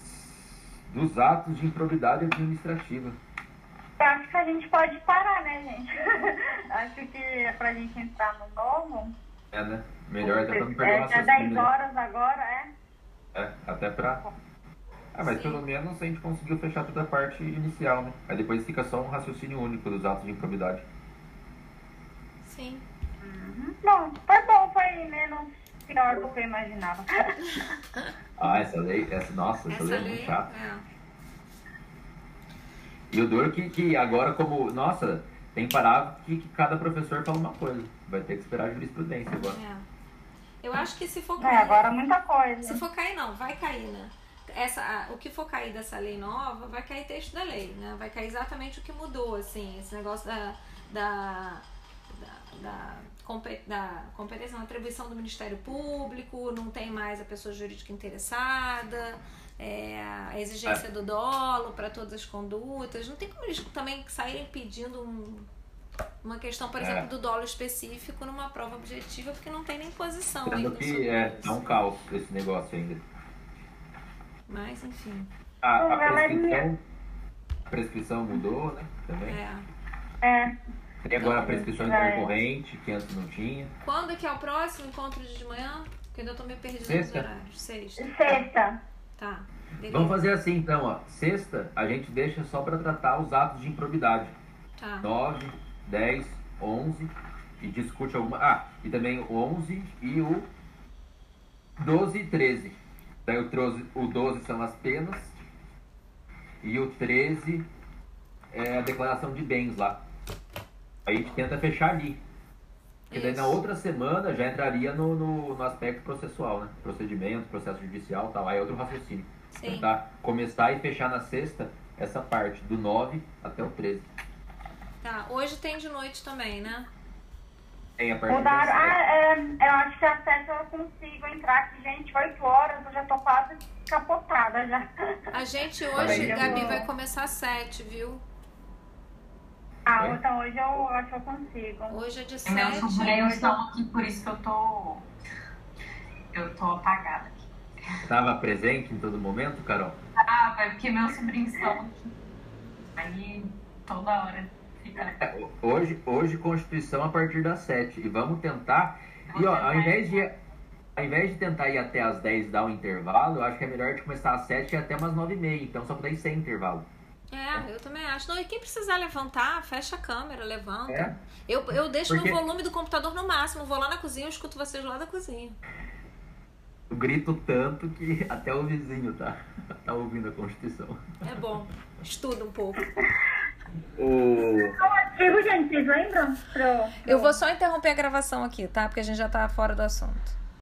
dos atos de improbidade administrativa. Eu acho que a gente pode parar, né, gente? [LAUGHS] acho que é pra gente entrar no novo. É, né? Melhor até pra não perder é, uma já 10 horas agora, é? É, até pra. Ah, mas Sim. pelo menos a gente conseguiu fechar toda a parte inicial, né? Aí depois fica só um raciocínio único dos atos de improbidade. Sim. Bom, foi bom, foi menos pior do que eu imaginava. [LAUGHS] Ah, essa lei, essa, nossa, essa, Essa lei é muito lei. chata. É. E o duro que, que agora, como. Nossa, tem parágrafo que, que cada professor fala uma coisa. Vai ter que esperar a jurisprudência agora. É. Eu acho que se for É, cair. agora muita coisa. Se for cair, não, vai cair, né? Essa, o que for cair dessa lei nova, vai cair texto da lei, né? Vai cair exatamente o que mudou, assim, esse negócio da. da da, da, da competência na atribuição do Ministério Público, não tem mais a pessoa jurídica interessada, é, a exigência do dolo para todas as condutas. Não tem como eles também saírem pedindo um- uma questão, por É. exemplo, do dolo específico numa prova objetiva, porque não tem nem posição ainda Sendo que sobre é, isso. é um caos esse negócio ainda. Mas, enfim. A, a prescrição, a prescrição mudou, né? Também. É. É, Tem agora a prescrição É. intercorrente, que antes não tinha. Quando que é o próximo encontro de manhã? Porque eu ainda tô meio perdida Sexta. nos horários. Sexta. sexta. Tá. Beleza. Vamos fazer assim então, ó. Sexta, a gente deixa só para tratar os atos de improbidade. Tá. 9, 10, 11 e discute alguma. Ah, e também o 11 e o 12 e 13. Daí o 12, o 12 são as penas e o 13 é a declaração de bens lá. Aí a gente tenta fechar ali. Porque daí na outra semana já entraria no, no, no aspecto processual, né? Procedimento, processo judicial e tal. Aí é outro raciocínio. Sim. Tentar começar e fechar na sexta essa parte, do 9 até o 13. Tá. Hoje tem de noite também, né? Tem a partir Mudaram. Ah, sete. é, eu acho que às sete eu consigo entrar aqui, gente. Oito horas, eu já tô quase capotada já. A gente hoje. Gabi, vai começar às sete, viu? Ah, então hoje eu acho que eu consigo. Hoje é de Meus sete. sobrinhos estão aqui, por isso que eu tô. Eu tô apagada aqui. Estava presente em todo momento, Carol? Ah, é porque meus sobrinhos estão aqui. Aí toda hora fica. É, ho- Hoje, hoje Constituição a partir das 7. E vamos tentar. E ó, ao invés de. Ao invés de tentar ir até as 10 e dar um intervalo, eu acho que é melhor a gente começar às 7 e ir até umas 9 e meia. Então só pra daí sem intervalo. É, eu também acho. Não, e quem precisar levantar, fecha a câmera, levanta. É? Eu, eu deixo Porque- volume do computador no máximo. Vou lá na cozinha, eu escuto vocês lá da cozinha. Eu grito tanto que até o vizinho tá, [LAUGHS] tá ouvindo a Constituição. É bom. Estuda um pouco. O... Vocês lembram? Eu vou só interromper a gravação aqui, tá? Porque a gente já tá fora do assunto.